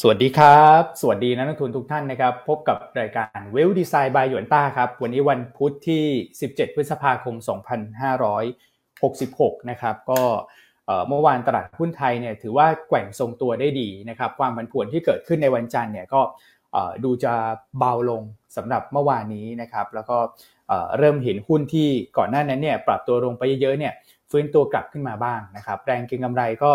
สวัสดีครับ สวัสดีนักลงทุนทุกท่านนะครับ พบกับรายการเวลดีไซน์บายหยวนต้าครับ วันนี้วันพุธที่ 17 พฤษภาคม 2566 นะครับ ก็เมื่อวานตลาดหุ้นไทยเนี่ยถือว่าแกว่งทรงตัวได้ดีนะครับ ความผันผวนที่เกิดขึ้นในวันจันทร์เนี่ยก็ดูจะเบาลงสำหรับเมื่อวานนี้นะครับ แล้วก็เริ่มเห็นหุ้นที่ก่อนหน้านั้นเนี่ยปรับตัวลงไปเยอะๆเนี่ยฟื้นตัวกลับขึ้นมาบ้างนะครับ แรงเก็งกำไรก็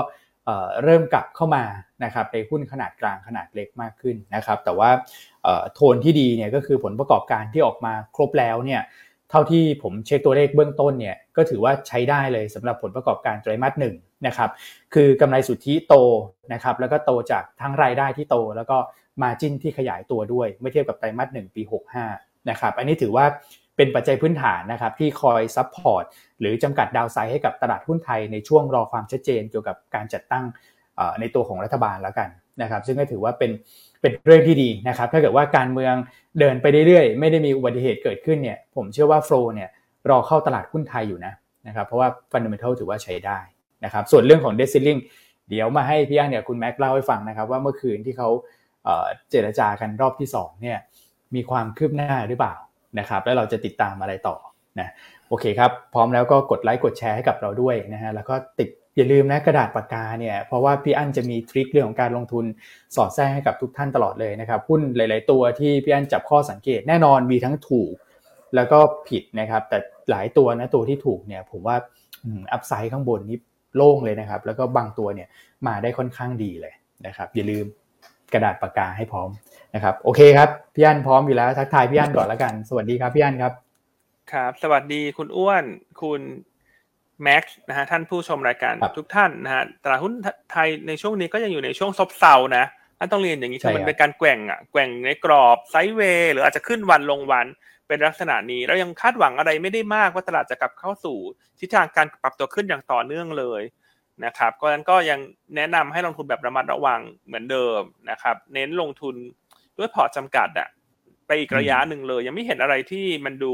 เริ่มกลับเข้ามานะครับในหุ้นขนาดกลางขนาดเล็กมากขึ้นนะครับ แต่ว่าโทนที่ดีเนี่ยก็คือผลประกอบการที่ออกมาครบแล้วเนี่ยเท่าที่ผมเช็คตัวเลขเบื้องต้นเนี่ยก็ถือว่าใช้ได้เลยสำหรับผลประกอบการไตรมาสหนึ่งนะครับคือกำไรสุทธิโตนะครับแล้วก็โตจากทั้งรายได้ที่โต แล้วก็ margin ที่ขยายตัวด้วยเมื่อเทียบกับไตรมาสหนึ่งปี 65นะครับอันนี้ถือว่า เป็นปัจจัยพื้นฐานนะครับที่คอย supportหรือจำกัดดาวไซด์ให้กับตลาดหุ้นไทยในช่วงรอความชัดเจนเกี่ยวกับการจัดตั้งในตัวของรัฐบาลแล้วกันนะครับซึ่งก็ถือว่าเป็นเป็นเรื่องที่ดีนะครับถ้าเกิดว่าการเมืองเดินไปเรื่อยๆ ไม่ได้มีอุบัติเหตุเกิดขึ้นเนี่ยผมเชื่อว่าโฟล์เนี่ยรอเข้าตลาดหุ้นไทยอยู่นะนะครับเพราะว่าฟันเดเมนทัลถือว่าใช้ได้นะครับส่วนเรื่องของเดซิลลิงเดี๋ยวมาให้พี่อันเนี่ยคุณแม็กเล่าให้ฟังนะครับว่าเมื่อคืนที่เขาเจรจากันรอบที่2เนี่ยมีความคืบหน้าหรือเปล่า นะครับแล้วเราจะติดตามอะไรต่อนะโอเคครับ พร้อมแล้วก็กดไลค์กดแชร์ให้กับเราด้วยนะฮะแล้วก็ติดอย่าลืมนะกระดาษปากกาเนี่ยเพราะว่าพี่อั้นจะมีทริคเรื่องของการลงทุนสอดแทรกให้กับทุกท่านตลอดเลยนะครับหุ้นหลาย ๆ ตัวที่พี่อั้นจับข้อสังเกตแน่นอนมีทั้งถูก แล้วก็ผิดนะครับแต่หลายตัวนะตัวที่ถูกเนี่ยผมว่าอัพไซด์ข้างบนนี้โล่งเลยนะครับ แล้วก็บางตัวเนี่ยมาได้ค่อนข้างดีเลยนะครับอย่าลืมกระดาษปากกาให้พร้อม นะครับโอเคครับพี่อั้นพร้อมอยู่แล้วทักทายพี่อั้นก่อนแล้วกัน สวัสดีครับพี่อั้นครับครับ สวัสดีคุณอ้วนคุณแม็กซ์นะฮะท่านผู้ชมรายการทุกท่านนะฮะตลาดหุ้นไทยในช่วงนี้ก็ยังอยู่ในช่วงซบเซานะท่านต้องเรียนอย่างนี้ใช่มันเป็นการแกว่งอะแกว่งในกรอบไซด์เวย์หรืออาจจะขึ้นวันลงวันเป็นลักษณะนี้เรายังคาดหวังอะไรไม่ได้มากว่าตลาดจะกลับเข้าสู่ทิศทางการปรับตัวขึ้นอย่างต่อเนื่องเลยนะครับก็นั้นก็ยังแนะนำให้ลงทุนแบบระมัดระวังเหมือนเดิมนะครับ เน้นลงทุน ด้วยพอร์ตจำกัดอะไปอีกระยะหนึ่งเลย ยังไม่เห็นอะไรที่มันดู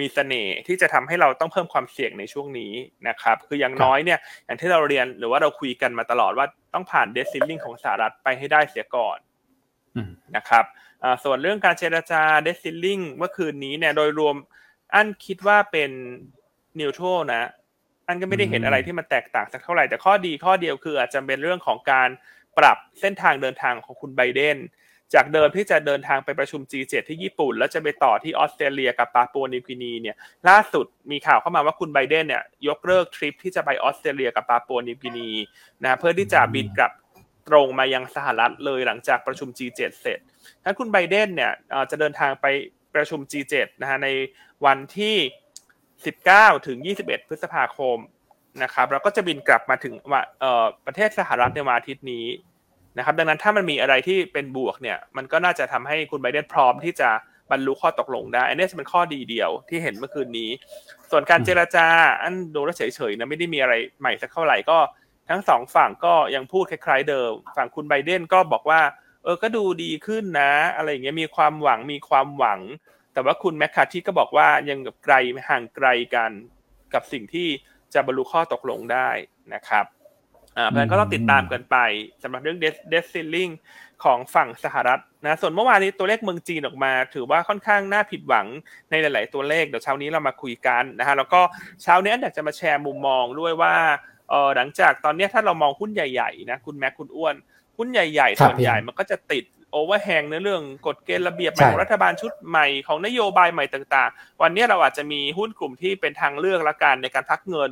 มีเสน่ห์ที่จะทำให้เราต้องเพิ่มความเสี่ยงในช่วงนี้นะครับ คืออย่างน้อยเนี่ย อย่างที่เราเรียนหรือว่าเราคุยกันมาตลอดว่าต้องผ่านเดซิลลิงของสหรัฐไปให้ได้เสียก่อนนะครับส่วนเรื่องการเจรจาเดซิลลิงเมื่อคืนนี้เนี่ยโดยรวมอันคิดว่าเป็นนิวทรัลนะ อันก็ไม่ได้เห็นอะไรที่มันแตกต่างสักเท่าไหร่แต่ข้อดีข้อเดียวคืออาจจะเป็นเรื่องของการปรับเส้นทางเดินทางของคุณไบเดน จากเดิมที่จะเดินทางไปประชุม G7 ที่ญี่ปุ่น แล้วจะไปต่อที่ออสเตรเลียกับปาปัวนิวกินีเนี่ยล่าสุดมีข่าวเข้ามาว่าคุณไบเดนเนี่ยยกเลิกทริปที่จะไปออสเตรเลียกับปาปัวนิวกินีนะเพื่อที่จะบินกลับตรงมายังสหรัฐเลยหลังจากประชุม G7 เสร็จถ้าคุณไบเดนเนี่ยจะเดินทางไปประชุม G7 นะฮะในวันที่ 19 ถึง 21 พฤษภาคมนะครับแล้วก็จะบินกลับมาถึงประเทศสหรัฐในวันอาทิตย์นี้ นะครับดังนั้นถ้ามันมีอะไรที่เป็นบวกเนี่ยมันก็น่าจะทำให้คุณไบเดนพร้อมที่จะบรรลุข้อตกลงได้ อันนี้จะเป็นข้อดีเดียวที่เห็นเมื่อคืนนี้ ส่วนการเจราจาอันดูแลเฉยๆนะไม่ได้มีอะไรใหม่สักเท่าไหร่ก็ทั้งสองฝั่งก็ยังพูดคล้ายๆเดิม ฝั่งคุณไบเดนก็บอกว่า เออก็ดูดีขึ้นนะ อะไรอย่างเงี้ยมีความหวังมีความหวัง แต่ว่าคุณแมคคาที่ก็บอกว่ายังไกลห่างไกลกันกับสิ่งที่จะบรรลุข้อตกลงได้นะครับ อ่าเพราะฉะนั้นก็ต้องติดตามกันไปสำหรับเรื่องเดสซิลลิงของฝั่งสหรัฐนะส่วนเมื่อวานนี้ตัวเลขเมืองจีนออกมา ถือว่าค่อนข้างน่าผิดหวังในหลาย ๆ ตัวเลขเดี๋ยวเช้านี้เรามาคุยกันนะฮะแล้วก็เช้านี้อยากจะมาแชร์มุมมองด้วยว่าเออหลังจากตอนนี้ถ้าเรามองหุ้นใหญ่ ๆ นะคุณแม็กคุณอ้วน หุ้นใหญ่ ๆ ส่วนใหญ่มันก็จะติดโอเวอร์แฮงในเรื่องกฎเกณฑ์ระเบียบใหม่ของรัฐบาลชุดใหม่ของนโยบายใหม่ต่าง ๆ วันนี้เราอาจจะมีหุ้นกลุ่มที่เป็นทางเลือกละกันในการพักเงิน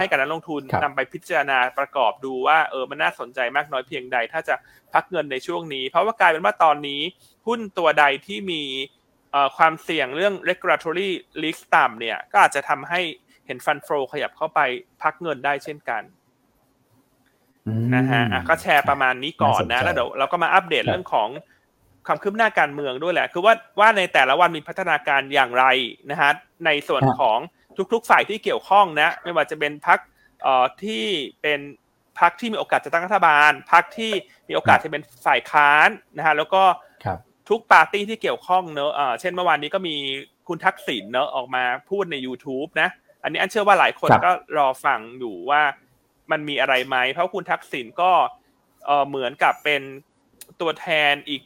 ให้กับนักลงทุนนำไปพิจารณาประกอบดูว่าเออมันน่าสนใจมากน้อยเพียงใด ถ้าจะพักเงินในช่วงนี้ เพราะว่ากลายเป็นว่าตอนนี้หุ้นตัวใดที่มีความเสี่ยงเรื่อง regulatory risk ต่ำเนี่ย ก็อาจจะทำให้เห็นฟันโฟขยับเข้าไปพักเงินได้เช่นกันนะฮะก็แชร์ประมาณนี้ก่อนนะ แล้วเดี๋ยวเราก็มาอัปเดตเรื่องของความคืบหน้าการเมืองด้วยแหละ คือว่าว่าในแต่ละวันมีพัฒนาการอย่างไรนะฮะในส่วนของ ทุกๆฝ่ายที่เกี่ยวข้องนะ ไม่ว่าจะเป็นพักเอ่อที่เป็นพักที่มีโอกาสจะตั้งรัฐบาลพักที่มีโอกาสจะเป็นฝ่ายค้านนะฮะแล้วก็ทุกปาร์ตี้ที่เกี่ยวข้องเนอะเออเช่นเมื่อวานนี้ก็มีคุณทักษิณเนอะออกมาพูดใน YouTube นะ อันนี้อันเชื่อว่าหลายคนก็รอฟังอยู่ว่ามันมีอะไรไหม เพราะคุณทักษิณก็เออเหมือนกับเป็นตัวแทนอีก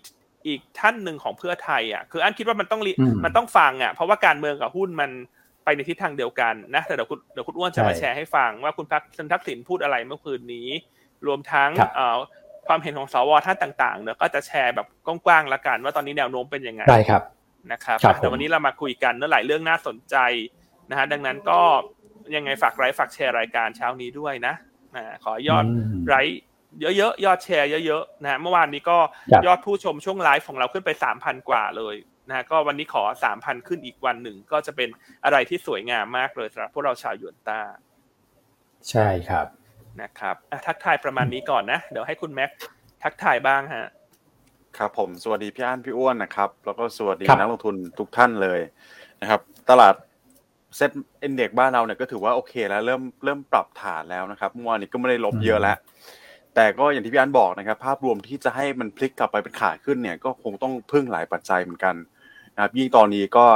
อีกท่านหนึ่งของเพื่อไทยอะคืออันคิดว่ามันต้องมันต้องฟังอะเพราะว่าการเมืองกับหุ้นมัน ไปในทิศทางเดียวกันนะแต่เดี๋ยวคุณเดี๋ยวคุณอ้วนจะมาแชร์ให้ฟังว่าคุณพักคุณทักษิณพูดอะไรเมื่อคืนนี้ รวมทั้งความเห็นของสวท่านต่างๆเนี่ยก็จะแชร์แบบกว้างๆละกัน ว่าตอนนี้แนวโน้มเป็นยังไงได้ครับนะครับแต่วันนี้เรามาคุยกันเนื้อหลายเรื่องน่าสนใจนะฮะดังนั้นก็ยังไงฝากไลฟ์ฝากแชร์รายการเช้านี้ด้วยนะนะขอยอดไลฟ์เยอะๆยอดแชร์เยอะๆนะเมื่อวานนี้ก็ยอดผู้ชมช่วงไลฟ์ของเราขึ้นไปสามพันกว่าเลย นะก็วันนี้ขอสามพันขึ้นอีกวันหนึ่ง ก็จะเป็นอะไรที่สวยงามมากเลยสำหรับพวกเราชาวยวนต้า ใช่ครับนะครับทักทายประมาณนี้ก่อนนะ เดี๋ยวให้คุณแม็กทักทายบ้างฮะครับผมสวัสดีพี่อั้นพี่อ้วนนะครับ แล้วก็สวัสดีนักลงทุนทุกท่านเลยนะครับ ตลาดเซ็ตอินเด็กบ้านเราเนี่ยก็ถือว่าโอเคแล้วเริ่มเริ่มปรับฐานแล้วนะครับเมื่อวานนี้ก็ไม่ได้ลบเยอะแล้ว แต่ก็อย่างที่พี่อันบอกนะครับ ภาพรวมที่จะให้มันพลิกกลับไปเป็นขาขึ้นเนี่ย ก็คงต้องพึ่งหลายปัจจัยเหมือนกันนะครับยิ่งตอนนี้ก็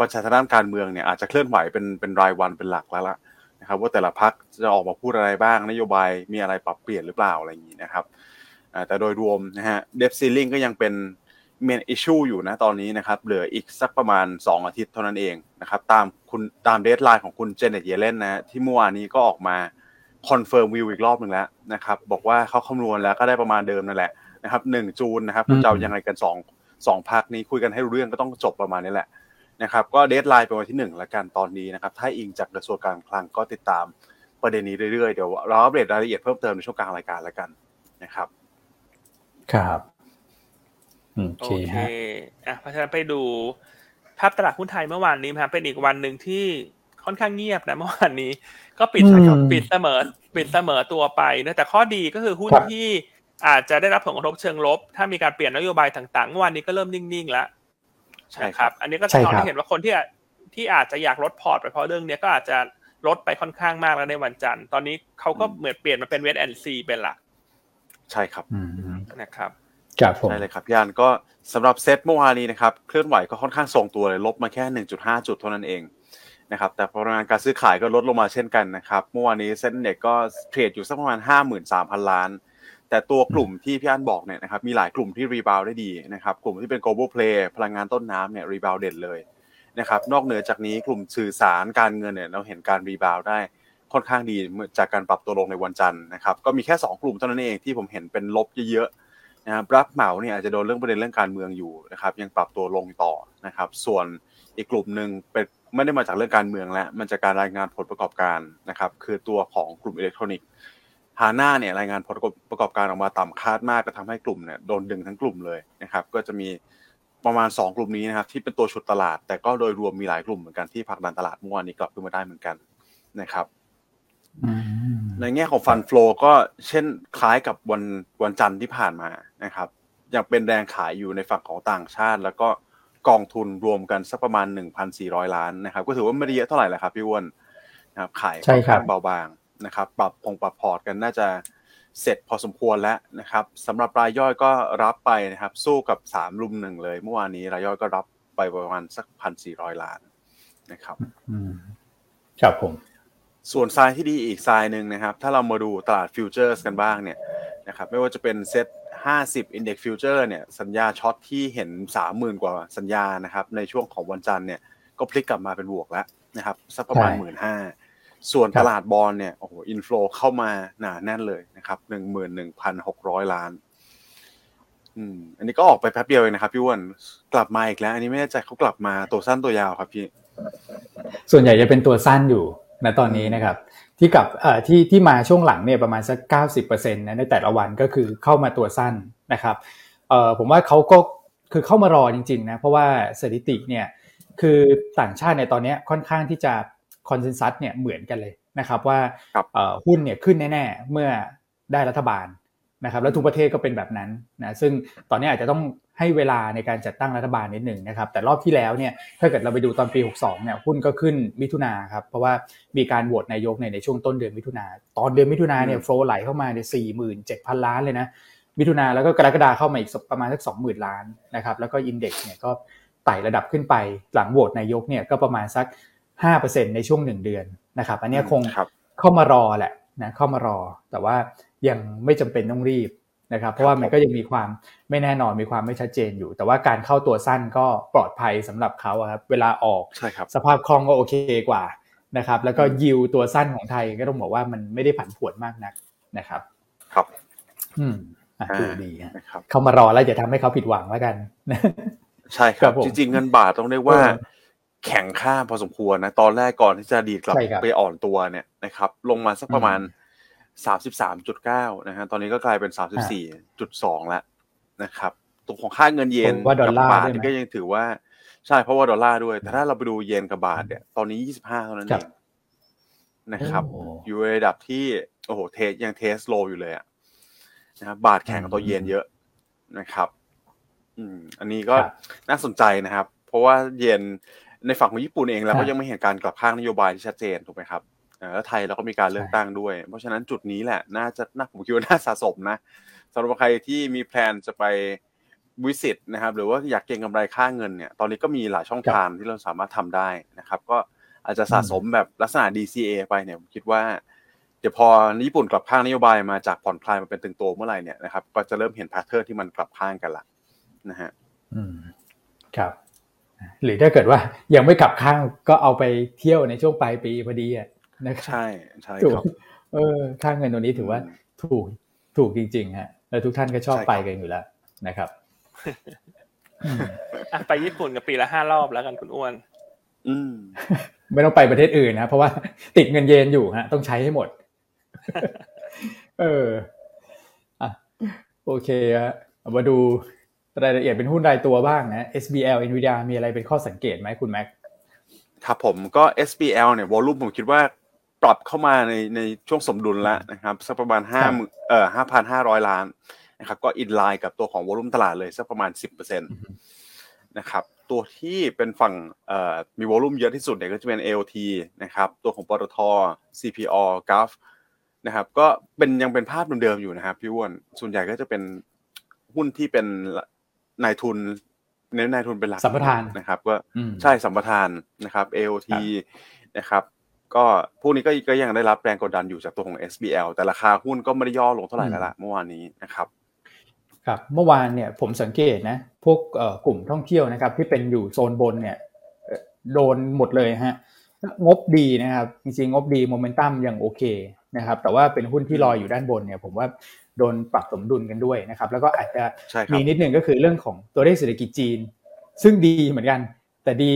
ประเด็นด้านการเมืองเนี่ยอาจจะเคลื่อนไหวเป็นเป็นรายวันเป็นหลักแล้วล่ะนะครับ ว่าแต่ละพรรคจะออกมาพูดอะไรบ้าง นโยบายมีอะไรปรับเปลี่ยนหรือเปล่าอะไรอย่างนี้นะครับแต่โดยรวมนะฮะ debt ceiling ก็ยังเป็น main issue อยู่นะตอนนี้นะครับ เหลืออีกสักประมาณ 2 อาทิตย์เท่านั้นเองนะครับ ตามคุณตาม deadline ของคุณเจเน็ตเยลเลนนะที่เมื่อวานนี้ก็ออกมา confirm view อีกรอบหนึ่งแล้วนะครับ บอกว่าเขาคำนวณแล้วก็ได้ประมาณเดิมนั่นแหละนะครับหนึ่ง June นะครับคุณจะเอายังไงกัน2 2พรรคนี้คุยกันให้รู้เรื่องก็ต้องจบประมาณนี้แหละนะครับก็เดทไลน์เป็นวันที่1ละกันตอนนี้นะครับถ้าอิงจากกระทรวงการคลังก็ติดตามประเด็นนี้เรื่อยๆเดี๋ยวเราอัปเดตรายละเอียดเพิ่มเติมในช่วงกลางรายการละกันนะครับ ครับโอเคอะเพราะฉะนั้นไปดูภาพตลาดหุ้นไทยเมื่อวานนี้ครับเป็นอีกวันหนึ่งที่ ค่อนข้างเงียบนะเมื่อวานนี้ ก็ปิดปิดเสมอปิดเสมอตัวไปนะแต่ข้อดีก็คือหุ้นที่อาจจะได้รับผลกระทบเชิงลบ ถ้ามีการเปลี่ยนนโยบายต่างๆเมื่อวานนี้ก็เริ่มนิ่งๆแล้วใช่ครับ อันนี้ก็สะท้อนให้เห็นว่าคนที่ที่อาจจะอยากลดพอร์ตไปเพราะเรื่องนี้ก็อาจจะลดไปค่อนข้างมากแล้วในวันจันทร์ ตอนนี้เขาก็เหมือนเปลี่ยนมาเป็น wait and see เป็นหลัก ใช่ครับนะครับครับผมใช่เลยครับยานก็สำหรับเซตเมื่อวานนี้นะครับ เคลื่อนไหวก็ค่อนข้างทรงตัวเลยลบมาแค่ 1.5 จุดเท่านั้นเอง นะครับแต่ปริมาณการซื้อขายก็ลดลงมาเช่นกันนะครับเมื่อวานนี้ SET Index ก็ trade อยู่สักประมาณ 53,000 ล้าน แต่ตัวกลุ่มที่พี่อันบอกเนี่ยนะครับมีหลายกลุ่มที่ rebound ได้ดีนะครับกลุ่มที่เป็น global play พลังงานต้นน้ำเนี่ย rebound เด่นเลยนะครับนอกเหนือจากนี้กลุ่มสื่อสารการเงินเนี่ยเราเห็นการ rebound ได้ค่อนข้างดีจากการปรับตัวลงในวันจันทร์นะครับก็มีแค่ 2 กลุ่มเท่านั้นเองที่ผมเห็นเป็นลบเยอะๆนะครับรับเหมาเนี่ยอาจจะโดนเรื่องประเด็นเรื่องการเมืองอยู่นะครับยังปรับตัวลงต่อนะครับส่วนอีกกลุ่มหนึ่งเป็น ไม่ได้มาจากเรื่องการเมืองแล้วมาจากการรายงานผลประกอบการนะครับ คือตัวของกลุ่มอิเล็กทรอนิกส์ฮาน่าเนี่ยรายงานผลประกอบการออกมาต่ำคาดมากก็ทำให้กลุ่มเนี่ยโดนดึงทั้งกลุ่มเลยนะครับ ก็จะมีประมาณ 2 กลุ่มนี้นะครับ ที่เป็นตัวชุดตลาด แต่ก็โดยรวมมีหลายกลุ่มเหมือนกันที่ผลักดันตลาดเมื่อวานนี้กลับขึ้นมาได้เหมือนกันนะครับในแง่ของฟันฟลูก็เช่นคล้ายกับวันวันจันทร์ที่ผ่านมานะครับยังเป็นแรงขายอยู่ในฝั่งของต่างชาติ แล้วก็ กองทุนรวมกันสักประมาณ 1,400 ล้านนะครับก็ถือว่าไม่ได้เยอะเท่าไหร่แหละครับพี่อ้วนนะครับขายค่อนข้างเบาบางนะครับปรับพงปรับพอร์ตกันน่าจะเสร็จพอสมควรแล้วนะครับสำหรับรายย่อยก็รับไปนะครับสู้กับ3รุม 1เลยเมื่อวานนี้รายย่อยก็รับไปประมาณสักพันสี่ร้อยล้านนะครับครับผม ส่วนทรายที่ดีอีกทรายหนึ่งนะครับ ถ้าเรามาดูตลาด futures กันบ้างเนี่ยนะครับไม่ว่าจะเป็นเซ็ต 50 Index Future เนี่ยสัญญา short ที่เห็น 30,000 กว่าสัญญานะครับในช่วงของวันจันทร์เนี่ยก็พลิกกลับมาเป็นบวกแล้วนะครับสักประมาณ 1.5 หมื่นส่วนตลาด bond เนี่ยโอ้โห inflow เข้ามาหนาแน่นเลยนะครับ11,600ล้าน อืม อันนี้ก็ออกไปแป๊บเดียวเองนะครับพี่อ้วนกลับมาอีกแล้ว อันนี้ไม่แน่ใจเขากลับมาตัวสั้นตัวยาวครับพี่ ส่วนใหญ่จะเป็นตัวสั้นอยู่ณตอนนี้นะครับ ที่กับที่ที่มาช่วงหลังเนี่ยประมาณสักเก้าสิบเปอร์เซ็นต์นะในแต่ละวันก็คือเข้ามาตัวสั้นนะครับเอ่อผมว่าเขาก็คือเข้ามารอจริงๆนะเพราะว่าสถิติเนี่ยคือต่างชาติในตอนนี้ค่อนข้างที่จะคอนเซนแซสเนี่ยเหมือนกันเลยนะครับว่าหุ้นเนี่ยขึ้นแน่ๆเมื่อได้รัฐบาลนะครับแล้วทุกประเทศก็เป็นแบบนั้นนะซึ่งตอนนี้อาจจะต้อง ให้เวลาในการจัดตั้งรัฐบาลนิดหนึ่งนะครับ แต่รอบที่แล้วเนี่ยถ้าเกิดเราไปดูตอนปี 62 เนี่ยหุ้นก็ขึ้นมิถุนาครับ เพราะว่ามีการโหวตนายกในในช่วงต้นเดือนมิถุนาตอนเดือนมิถุนาเนี่ยโฟลไหลเข้ามาในสี่หมื่นเจ็ดพันล้านเลยนะมิถุนาแล้วก็กรกฎาเข้ามาอีกประมาณสักสองหมื่นล้านนะครับแล้วก็อินเด็กซ์เนี่ยก็ไต่ระดับขึ้นไปหลังโหวตนายกเนี่ยก็ประมาณสักห้าเปอร์เซ็นในช่วงหนึ่งเดือนนะครับ อันนี้คงเข้ามารอแหละนะเข้ามารอ แต่ว่ายังไม่จำเป็นต้องรีบ นะครับเพราะว่ามันก็ยังมีความไม่แน่นอนมีความไม่ชัดเจนอยู่ แต่ว่าการเข้าตัวสั้นก็ปลอดภัยสำหรับเขาครับเวลาออกใช่ครับสภาพคล่องก็โอเคกว่านะครับ แล้วก็ยิวตัวสั้นของไทยก็ต้องบอกว่ามันไม่ได้ผันผวนมากนักนะครับ ครับ อืมอะดูดีนะครับเขามารอแล้วจะทำให้เขาผิดหวังแล้วกันใช่ครับ จริงๆเงินบาทต้องเรียกว่า แข็งค่าพอสมควรนะ ตอนแรกก่อนที่จะดีดกลับไปอ่อนตัวเนี่ยนะครับ ลงมาสักประมาณ สามสิบสามจุดเก้านะฮะ ตอนนี้ก็กลายเป็นสามสิบสี่จุดสองแล้วนะครับตัวของค่าเงินเยนกับบาทก็ยังถือว่าใช่เพราะว่าดอลลาร์ด้วย แต่ถ้าเราไปดูเยนกับบาทเนี่ย ตอนนี้ยี่สิบห้าเท่านั้นเองนะครับ อยู่ในระดับที่โอ้โห test ยัง test low อยู่เลยอะนะครับบาทแข็งกับตัวเยนเยอะนะครับ อืม อันนี้ก็น่าสนใจนะครับ เพราะว่าเยนในฝั่งของญี่ปุ่นเองแล้วก็ยังไม่เห็นการกลับข้างนโยบายที่ชัดเจนถูกไหมครับ แล้วไทยเราก็มีการเลือกตั้งด้วย เพราะฉะนั้นจุดนี้แหละ น่าจะน่าผมคิดว่าน่าสะสมนะสำหรับใครที่มี plan จะไป visit นะครับ หรือว่าอยากเก็งกำไรค่าเงินเนี่ยตอนนี้ก็มีหลายช่องทางที่เราสามารถทำได้นะครับ ก็อาจจะสะสมแบบลักษณะ DCA ไปเนี่ยผมคิดว่า เดี๋ยวพอญี่ปุ่นกลับข้างนโยบายมาจากผ่อนคลายมาเป็นตึงโตเมื่อไหร่เนี่ยนะครับก็จะเริ่มเห็นแพทเทิร์นที่มันกลับข้างกันละนะฮะอืมครับหรือถ้าเกิดว่ายังไม่กลับข้างก็เอาไปเที่ยวในช่วงปลายปีพอดีอะ นะครับใช่ใช่ครับเออค่าเงินตัวนี้ถือว่าถูกถูกจริงๆฮะแล้วทุกท่านก็ชอบไปกันอยู่แล้วนะครับไปญี่ปุ่นกับปีละห้ารอบแล้วกันคุณอ้วน อืม ไม่ต้องไปประเทศอื่นนะเพราะว่าติดเงินเยนอยู่ฮะ ต้องใช้ให้หมด เอออะโอเคฮะมาดูรายละเอียดเป็นหุ้นรายตัวบ้างนะ SBL Nvidia มีอะไรเป็นข้อสังเกตไหมคุณแม็กครับผมก็ SBL เนี่ยวอลุ่มผมคิดว่า ปรับเข้ามาในในช่วงสมดุลแล้วนะครับสักประมาณห้าเอ่อห้าพันห้าร้อยล้านนะครับก็อินไลน์กับตัวของวอลุ่มตลาดเลยสักประมาณสิบเปอร์เซ็นต์นะครับตัวที่เป็นฝั่งเอ่อมีวอลุ่มเยอะที่สุดเนี่ยก็จะเป็น AOT นะครับตัวของปตท CPO g u f นะครับก็เป็นยังเป็นภาพเดิมๆอยู่นะครับพี่อ้วนส่วนใหญ่ก็จะเป็นหุ้นที่เป็นนายทุนเน้นนายทุนเป็นหลักสัมปทานนะครับก็ใช่สัมปทานนะครับ AOT นะครับ ก็พวกนี้ก็ก็ยังได้รับแรงกดดันอยู่จากตัวของ SBL แต่ราคาหุ้นก็ไม่ได้ย่อลงเท่าไหร่แล้วล่ะเมื่อวานนี้นะครับครับเมื่อวานเนี่ยผมสังเกตนะพวกกลุ่มท่องเที่ยวนะครับที่เป็นอยู่โซนบนเนี่ยโดนหมดเลยฮะงบดีนะครับจริงๆงบดีโมเมนตัมยังโอเคนะครับแต่ว่าเป็นหุ้นที่ลอยอยู่ด้านบนเนี่ยผมว่าโดนปรับสมดุลกันด้วยนะครับแล้วก็อาจจะมีนิดหนึ่งก็คือเรื่องของตัวเลขเศรษฐกิจจีน ซึ่งดีเหมือนกัน แต่ดี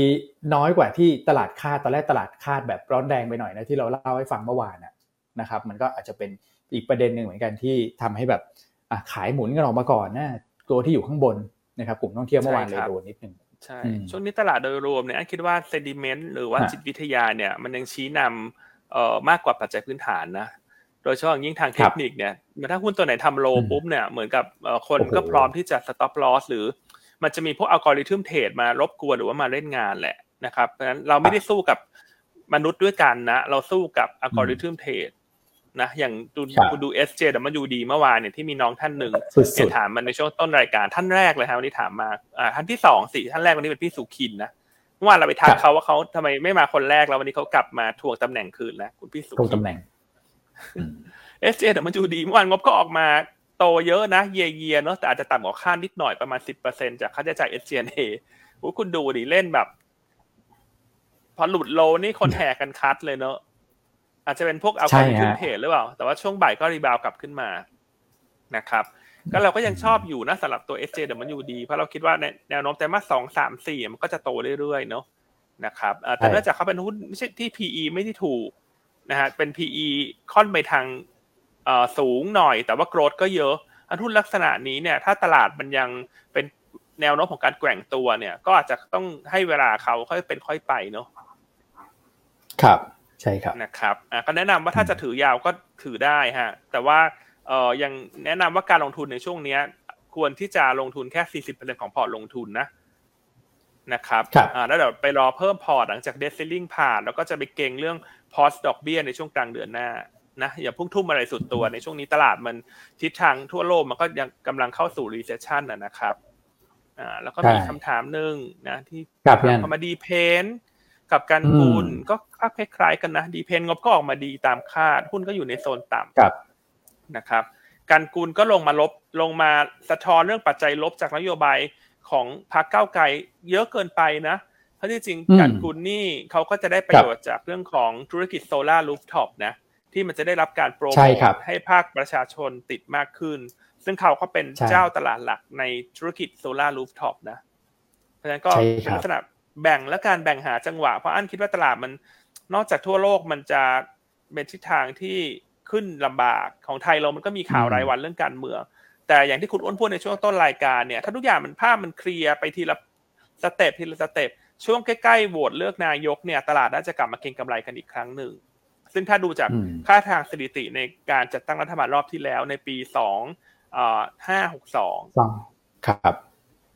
น้อยกว่าที่ตลาดคาดตอนแรกตลาดคาดแบบร้อนแรงไปหน่อยนะที่เราเล่าให้ฟังเมื่อวานนะครับ มันก็อาจจะเป็นอีกประเด็นหนึ่งเหมือนกันที่ทำให้แบบขายหมุนกันออกมาก่อนนะตัวที่อยู่ข้างบนนะครับกลุ่มท่องเที่ยวเมื่อวานเลยโดนนิดนึงใช่ช่วงนี้ตลาดโดยรวมเนี่ยคิดว่า sentiment หรือว่าจิตวิทยาเนี่ยมันยังชี้นำเอ่อมากกว่าปัจจัยพื้นฐานนะโดยเฉพาะยิ่งทางเทคนิคเนี่ยถ้าหุ้นตัวไหนทำ low ปุ๊บเนี่ยเหมือนกับคนก็พร้อมที่จะ stop loss หรือ มันจะมีพวก algorithm trade มารบกวนหรือว่ามาเล่นงานแหละนะครับเพราะฉะนั้นเราไม่ได้สู้กับมนุษย์ด้วยกันนะ เราสู้กับ algorithm trade นะอย่างดูคุณดู SJWD เมื่อวานเนี่ยที่มีน้องท่านหนึ่งเนี่ยถามมันในช่วงต้นรายการท่านแรกเลยครับวันนี้ถามมาอ่าท่านที่สองสี่ท่านแรกวันนี้เป็นพี่สุขินนะเมื่อวานเราไปทักเขาว่าเขาทำไมไม่มาคนแรกแล้ววันนี้เขากลับมาทวงตำแหน่งคืนแล้วคุณพี่สุขินทวงตำแหน่ง SJWD เมื่อวานงบก็ออกมา โตเยอะนะ เยียเยียเนาะแต่อาจจะต่ำกว่าคาดนิดหน่อยประมาณสิบเปอร์เซ็นจากค่าใช้จ่ายเอสเจเอคุณดูดิเล่นแบบ พอหลุดโลนี่คนแห่กันคัดเลยเนาะอาจจะเป็นพวกเอาคอนขึ้นเพจหรือเปล่า แต่ว่าช่วงบ่ายก็รีบาวกลับขึ้นมานะครับ ก็เราก็ยังชอบอยู่นะสำหรับตัว SJ เดี๋ยวมันอยู่ดีเพราะเราคิดว่าในแนวโน้มแต่มาสองสามสี่มันก็จะโตเรื่อยๆเนาะนะครับแต่เนื่องจากเขาเป็นหุ้นไม่ใช่ที่ PE ไม่ได้ถูกนะฮะเป็น PE ค่อนไปทาง สูงหน่อยแต่ว่าโกรดก็เยอะอันหุ้นลักษณะนี้เนี่ยถ้าตลาดมันยังเป็นแนวโน้มของการแกว่งตัวเนี่ย ก็อาจจะต้องให้เวลาเขาค่อยเป็นค่อยไปเนาะครับใช่ครับนะครับอะก็แนะนำว่าถ้าจะถือยาวก็ถือได้ฮะแต่ว่าเอ่อยังแนะนำว่าการลงทุนในช่วงเนี้ย ควรที่จะลงทุนแค่ 40%ของพอร์ตลงทุนนะนะครับอ่าแล้วเดี๋ยวไปรอเพิ่มพอร์ตหลังจาก debt ceiling ผ่าน แล้วก็จะไปเก็งเรื่อง pause ดอกเบี้ยในช่วงกลางเดือนหน้า นะอย่าพุ่งทุ่มอะไรสุดตัวในช่วงนี้ตลาดมันทิศทางทั่วโลกมันก็ยังกำลังเข้าสู่ recession นะครับอ่าแล้วก็มีคำถามหนึ่งนะที่คอมดีเพนกับการหุ้นก็คล้ายๆกันนะดีเพนงบก็ออกมาดีตามคาดหุ้นก็อยู่ในโซนต่ำนะครับกันกุลก็ลงมาลบลงมาสะท้อนเรื่องปัจจัยลบจากนโยบายของพรรคก้าวไกลเยอะเกินไปนะเพราะที่จริงกันกุลนี่เขาก็จะได้ประโยชน์จากเรื่องของธุรกิจ solar rooftop นะ ที่มันจะได้รับการโปรโมทให้ภาคประชาชนติดมากขึ้น ซึ่งเขาก็เป็นเจ้าตลาดหลักในธุรกิจ solar rooftop นะ เพราะฉะนั้นก็เป็นลักษณะแบ่งและการแบ่งหาจังหวะ เพราะอันคิดว่าตลาดมันนอกจากทั่วโลกมันจะเป็นทิศทางที่ขึ้นลำบากของไทยเรามันก็มีข่าวรายวันเรื่องการเมือง แต่อย่างที่คุณอ้นพูดในช่วงต้นรายการเนี่ย ถ้าทุกอย่างมันภาพมัน clear ไปทีละสเต็ปทีละสเต็ปช่วงใกล้ๆโหวตเลือกนายกเนี่ย ตลาดน่าจะกลับมาเก็งกำไรกันอีกครั้งหนึ่ง ซึ่งถ้าดูจากค่าทางสถิติในการจัดตั้งรัฐบาลรอบที่แล้วในปีสองห้าหกสองครับ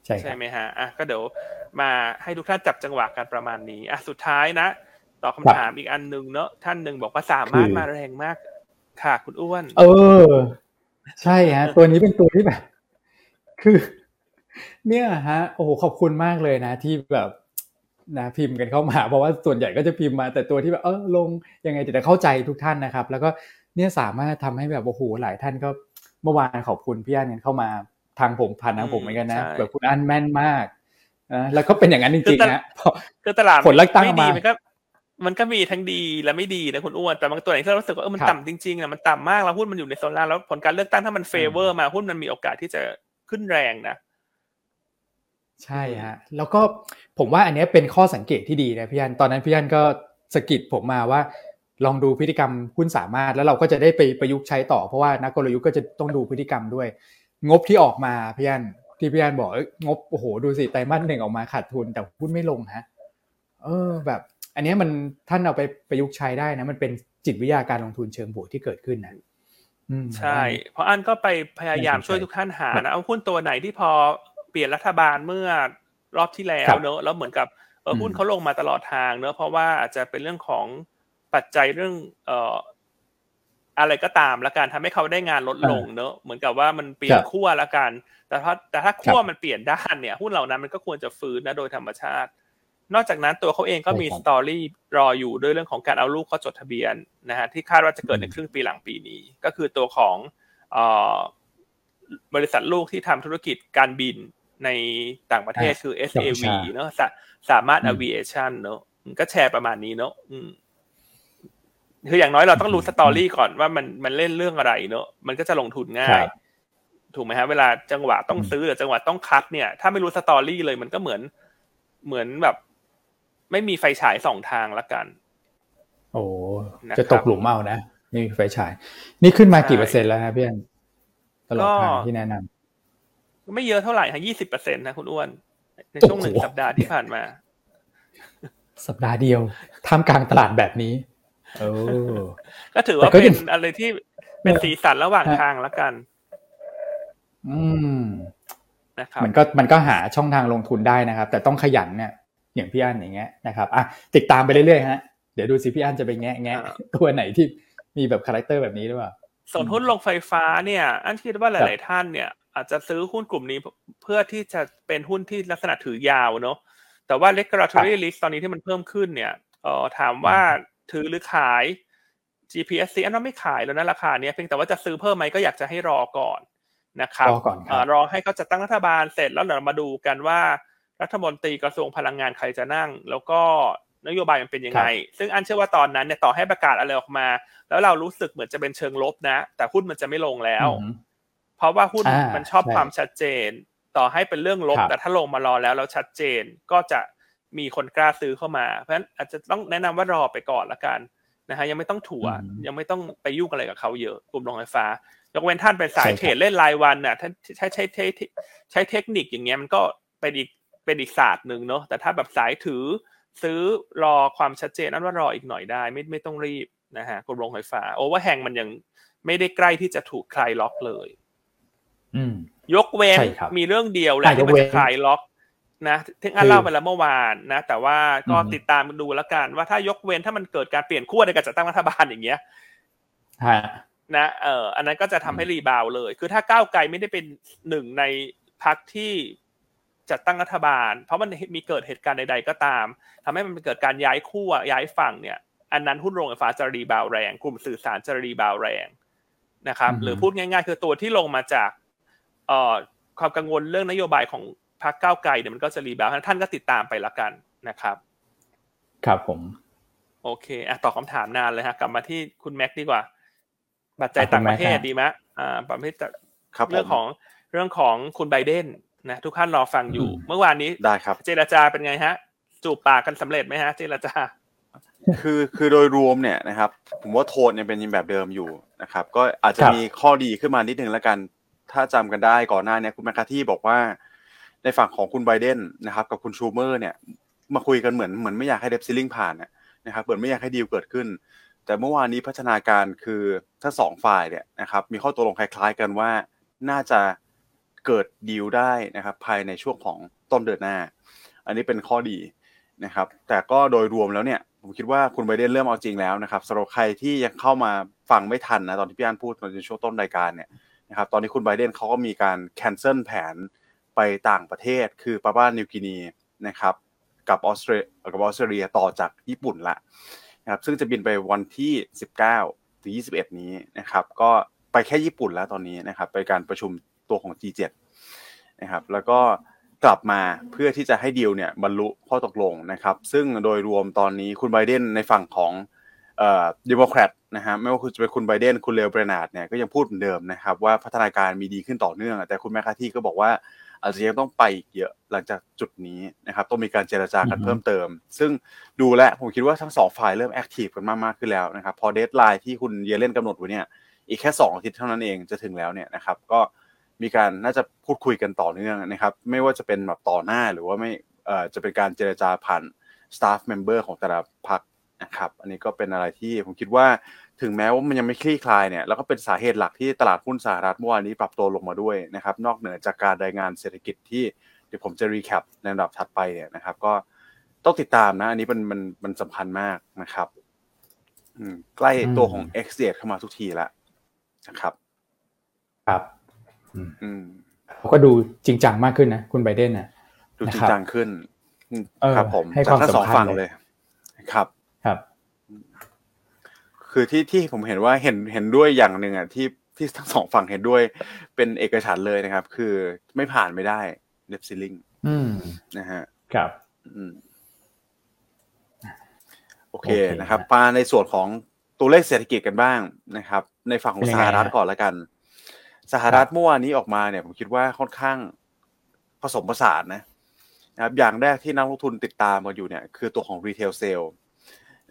ใช่ใช่ไหมฮะอะก็เดี๋ยวมาให้ทุกท่านจับจังหวะกันประมาณนี้อะสุดท้ายนะตอบคาถามอีกอันหนึ่งเนอะท่านหนึ่งบอกว่าสามารถมาแรงมากค่ะคุณอ้วน เออ ใช่ฮะ ตัวนี้เป็นตัวที่แบบ คือ เนี่ยฮะ โอ้โหขอบคุณมากเลยนะ ที่แบบ นะพิมพ์กันเข้ามา เพราะว่าส่วนใหญ่ก็จะพิมพ์มา แต่ตัวที่แบบเออลงยังไงจะเข้าใจทุกท่านนะครับ แล้วก็เนี่ยสามารถทำให้แบบโอ้โหหลายท่านก็เมื่อวานขอบคุณพี่อันเข้ามาทางผมผ่านทางผมเหมือนกันนะแบบคุณอันแม่นมากนะแล้วก็เป็นอย่างนั้นจริงๆนะคือตลาดผลเลือกตั้งมามันก็มันก็มีทั้งดีและไม่ดีนะคุณอ้นแต่บางตัวไหนที่เรารู้สึกว่าเออมันต่ำจริงๆนะมันต่ำมากแล้วหุ้นมันอยู่ในโซนล่างแล้วผลการเลือกตั้งถ้ามัน favor มาหุ้นมันมีโอกาสที่จะขึ้นแรงนะ ใช่ฮะแล้วก็ผมว่าอันนี้เป็นข้อสังเกตที่ดีนะพี่อันตอนนั้นพี่อันก็สกิดผมมาว่า ลองดูพฤติกรรมหุ้นสามารถแล้วเราก็จะได้ไปประยุกต์ใช้ต่อเพราะว่านักกลยุทธ์ก็จะต้องดูพฤติกรรมด้วย งบที่ออกมาพี่อันที่พี่อันบอกงบโอ้โหดูสิไตรมาสหนึ่งออกมาขาดทุนแต่หุ้นไม่ลงฮะเออแบบ อันนี้มันท่านเอาไปประยุกต์ใช้ได้นะมันเป็นจิตวิทยาการลงทุนเชิงบวกที่เกิดขึ้นนะใช่ เพราะอันก็ไปพยายามช่วยทุกท่านหานะเอาหุ้นตัวไหนที่พอ เปลี่ยนรัฐบาลเมื่อรอบที่แล้วเนอะแล้วเหมือนกับเออหุ้นเขาลงมาตลอดทางเนอะเพราะว่าอาจจะเป็นเรื่องของปัจจัยเรื่องเอ่ออะไรก็ตามละกันทำให้เขาได้งานลดลงเนอะเหมือนกับว่ามันเปลี่ยนขั้วละกัน แต่ถ้าแต่ถ้าขั้วมันเปลี่ยนด้านเนี่ยหุ้นเหล่านั้นมันก็ควรจะฟื้นนะโดยธรรมชาติ นอกจากนั้นตัวเขาเองก็มีสตอรี่รออยู่ด้วยเรื่องของการเอาลูกเขาจดทะเบียนนะฮะที่คาดว่าจะเกิดในครึ่งปีหลังปีนี้ ก็คือตัวของบริษัทลูกที่ทำธุรกิจการบิน ในต่างประเทศคือ SAV เนาะสามารถ aviation เนาะก็แชร์ประมาณนี้เนาะคืออย่างน้อยเราต้องรู้สตอรี่ก่อนว่ามันมันเล่นเรื่องอะไรเนาะมันก็จะลงทุนง่าย ถูกไหมฮะเวลาจังหวะต้องซื้อหรือจังหวะต้องคัดเนี่ย ถ้าไม่รู้สตอรี่เลยมันก็เหมือนเหมือนแบบ ไม่มีไฟฉายสองทางละกัน โอ้จะตกหลุมเอานะไม่มีไฟฉาย นี่ขึ้นมากี่เปอร์เซ็นต์แล้วนะพี่อนตลอดทางที่แนะนำ ไม่เยอะเท่าไหร่ฮะยี่สิบเปอร์เซ็นต์นะคุณอ้วน ในช่วงหนึ่งสัปดาห์ที่ผ่านมา สัปดาห์เดียวท่ามกลางตลาดแบบนี้โอ้ก็ถือว่าเป็นอะไรที่เป็นสีสันระหว่างทางละกัน อืมนะครับมันก็มันก็หาช่องทางลงทุนได้นะครับ แต่ต้องขยันเนี่ยอย่างพี่อันอย่างเงี้ยนะครับอะติดตามไปเรื่อยๆฮะเดี๋ยวดูสิพี่อันจะไปแงะแงะตัวไหนที่มีแบบ character แบบนี้หรือเปล่าส่วนหุ้นโรงไฟฟ้าเนี่ย อันคิดว่าหลาย ๆ ท่านเนี่ย อาจจะซื้อหุ้นกลุ่มนี้เพื่อที่จะเป็นหุ้นที่ลักษณะถือยาวเนาะแต่ว่า regulatory risk ตอนนี้ที่มันเพิ่มขึ้นเนี่ยเอ่อถามว่าถือหรือขาย GPSC อันนั้นไม่ขายแล้วนะราคาเนี้ยเพียงแต่ว่าจะซื้อเพิ่มไหมก็อยากจะให้รอก่อนนะครับรอก่อนรอให้เขาจะตั้งรัฐบาลเสร็จแล้วเดี๋ยวมาดูกันว่ารัฐมนตรีกระทรวงพลังงานใครจะนั่ง แล้วก็นโยบายมันเป็นยังไง ซึ่งอันเชื่อว่าตอนนั้นเนี่ยต่อให้ประกาศอะไรออกมา แล้วเรารู้สึกเหมือนจะเป็นเชิงลบนะ แต่หุ้นมันจะไม่ลงแล้ว เพราะว่าหุ้นมันชอบความชัดเจน ต่อให้เป็นเรื่องลบ แต่ถ้าลงมารอแล้วแล้วชัดเจนก็จะมีคนกล้าซื้อเข้ามา เพราะฉะนั้นอาจจะต้องแนะนำว่ารอไปก่อนละกันนะฮะยังไม่ต้องถั่วยังไม่ต้องไปยุ่งอะไรกับเขาเยอะกลุ่มโรงไฟฟ้ายกเว้นท่านเป็นสาย trade เล่นรายวันน่ะท่านใช้ใช้ใช้ใช้เทคนิคอย่างเงี้ยมันก็เป็นอีกเป็นอีกศาสตร์หนึ่งเนาะแต่ถ้าแบบสายถือซื้อรอความชัดเจนนั้นว่ารออีกหน่อยได้ ไม่ไม่ต้องรีบนะฮะกลุ่มโรงไฟฟ้า overhang มันยังไม่ได้ใกล้ที่จะถูกคลายล็อกเลย ยกเว้นมีเรื่องเดียวแหละที่มันจะคลายล็อกนะที่อันเล่าไปแล้วเมื่อวานนะ แต่ว่าก็ติดตามดูแล้วกัน ว่าถ้ายกเว้นถ้ามันเกิดการเปลี่ยนขั้วในการจัดตั้งรัฐบาลอย่างเงี้ยนะเอออันนั้นก็จะทำให้ rebound เลย คือถ้าก้าวไกลไม่ได้เป็นหนึ่งในพรรคที่จัดตั้งรัฐบาล เพราะมันมีเกิดเหตุการณ์ใด ๆ ก็ตามทำให้มันเกิดการย้ายขั้วย้ายฝั่งเนี่ย อันนั้นหุ้นโรงไฟฟ้าจะ rebound แรง กลุ่มสื่อสารจะ rebound แรงนะครับ หรือพูดง่าย ๆ คือตัวที่ลงมาจากเอ่อ ความกังวลเรื่องนโยบายของพรรคก้าวไกลเนี่ยมันก็จะรีบาวท่านก็ติดตามไปละกันนะครับ ครับผมโอเคอะตอบคำถามนานเลยฮะกลับมาที่คุณแม็กดีกว่า ปัจจัยต่างประเทศดีไหมอ่าประเทศเรื่องของเรื่องของคุณไบเดนนะทุกท่านรอฟังอยู่ เมื่อวานนี้ได้ครับ เจรจาเป็นไงฮะ จูบปากกันสำเร็จไหมฮะ เจรจา คือคือโดยรวมเนี่ยนะครับ ผมว่าโทนยังเป็นยังแบบเดิมอยู่นะครับ ก็อาจจะมีข้อดีขึ้นมานิดนึงแล้วกัน ถ้าจำกันได้ก่อนหน้านี้คุณแมคคาที่บอกว่า ในฝั่งของคุณไบเดนนะครับ กับคุณชูเมอร์เนี่ย มาคุยกันเหมือนเหมือนไม่อยากให้เดบซิลลิงผ่านนะครับเหมือนไม่อยากให้ดีลเกิดขึ้น แต่เมื่อวานนี้พัฒนาการคือทั้งสองฝ่ายเนี่ยนะครับมีข้อตกลงคล้ายๆกันว่าน่าจะเกิดดีลได้นะครับ ภายในช่วงของต้นเดือนหน้า อันนี้เป็นข้อดีนะครับ แต่ก็โดยรวมแล้วเนี่ยผมคิดว่าคุณไบเดนเริ่มเอาจริงแล้วนะครับสำหรับใครที่ยังเข้ามาฟังไม่ทันนะตอนที่พี่อันพูดตอนช่วงต้นรายการเนี่ย นะครับตอนนี้คุณไบเดนเขาก็มีการ cancel แผนไปต่างประเทศ คือปาปัวนิวกินีนะครับกับออสเตรเลียกับออสเตรเลียต่อจากญี่ปุ่นละนะครับซึ่งจะบินไปวันที่ 19 ถึง 21 นี้นะครับก็ไปแค่ญี่ปุ่นแล้วตอนนี้นะครับไปการประชุมตัวของ G7 นะครับแล้วก็กลับมาเพื่อที่จะให้ดีลเนี่ยบรรลุข้อตกลงนะครับ ซึ่งโดยรวมตอนนี้คุณไบเดนในฝั่งของเอ่อเดโมแครต นะฮะไม่ว่าคุณจะเป็นคุณไบเดนคุณ Lael Brainard เนี่ยก็ยังพูดเหมือนเดิมนะครับว่าพัฒนาการมีดีขึ้นต่อเนื่อง แต่คุณแมคคาร์ธีก็บอกว่าอาจจะยังต้องไปอีกเยอะหลังจากจุดนี้นะครับต้องมีการเจรจากันเพิ่มเติม ซึ่งดูแล้วผมคิดว่าทั้งสองฝ่ายเริ่ม active กันมากมากขึ้นแล้วนะครับพอ deadline ที่คุณเยเลนกำหนดไว้เนี่ยอีกแค่2อาทิตย์เท่านั้นเองจะถึงแล้วเนี่ยนะครับก็มีการน่าจะพูดคุยกันต่อเนื่องนะครับไม่ว่าจะเป็นแบบต่อหน้าหรือว่าไม่เอ่อจะเป็นการเจรจาผ่าน staff member ของแต่ละพรรค นะครับ อันนี้ก็เป็นอะไรที่ผมคิดว่าถึงแม้ว่ามันยังไม่คลี่คลายเนี่ยแล้วก็เป็นสาเหตุหลักที่ตลาดหุ้นสหรัฐเมื่อวานนี้ปรับตัวลงมาด้วยนะครับ นอกเหนือจากการรายงานเศรษฐกิจที่เดี๋ยวผมจะรีแคปในระดับถัดไปเนี่ยนะครับ ก็ต้องติดตามนะ อันนี้มันมันมันสำคัญมากนะครับใกล้ตัวของ x อ็กเข้ามาทุกทีแล้วนะครับ ครับอืมเขาก็ดูจริงจังมากขึ้นนะ คุณไบเดนนะดูจริงจังขึ้นครับผมให้ความสำคัญเลย ครับ ครับคือที่ที่ผมเห็นว่าเห็นเห็นด้วยอย่างหนึ่งอะที่ที่ทั้งสองฝั่งเห็นด้วยเป็นเอกฉันเลยนะครับ คือไม่ผ่านไม่ได้เดบซิลิงนะฮะครับโอเคนะครับมาในส่วนของตัวเลขเศรษฐกิจกันบ้างนะครับ ในฝั่งของสหรัฐก่อนละกัน สหรัฐเมื่อวานนี้ออกมาเนี่ยผมคิดว่าค่อนข้างผสมผสานนะนะครับอย่างแรกที่นักลงทุนติดตามกันอยู่เนี่ย คือตัวของ retail sales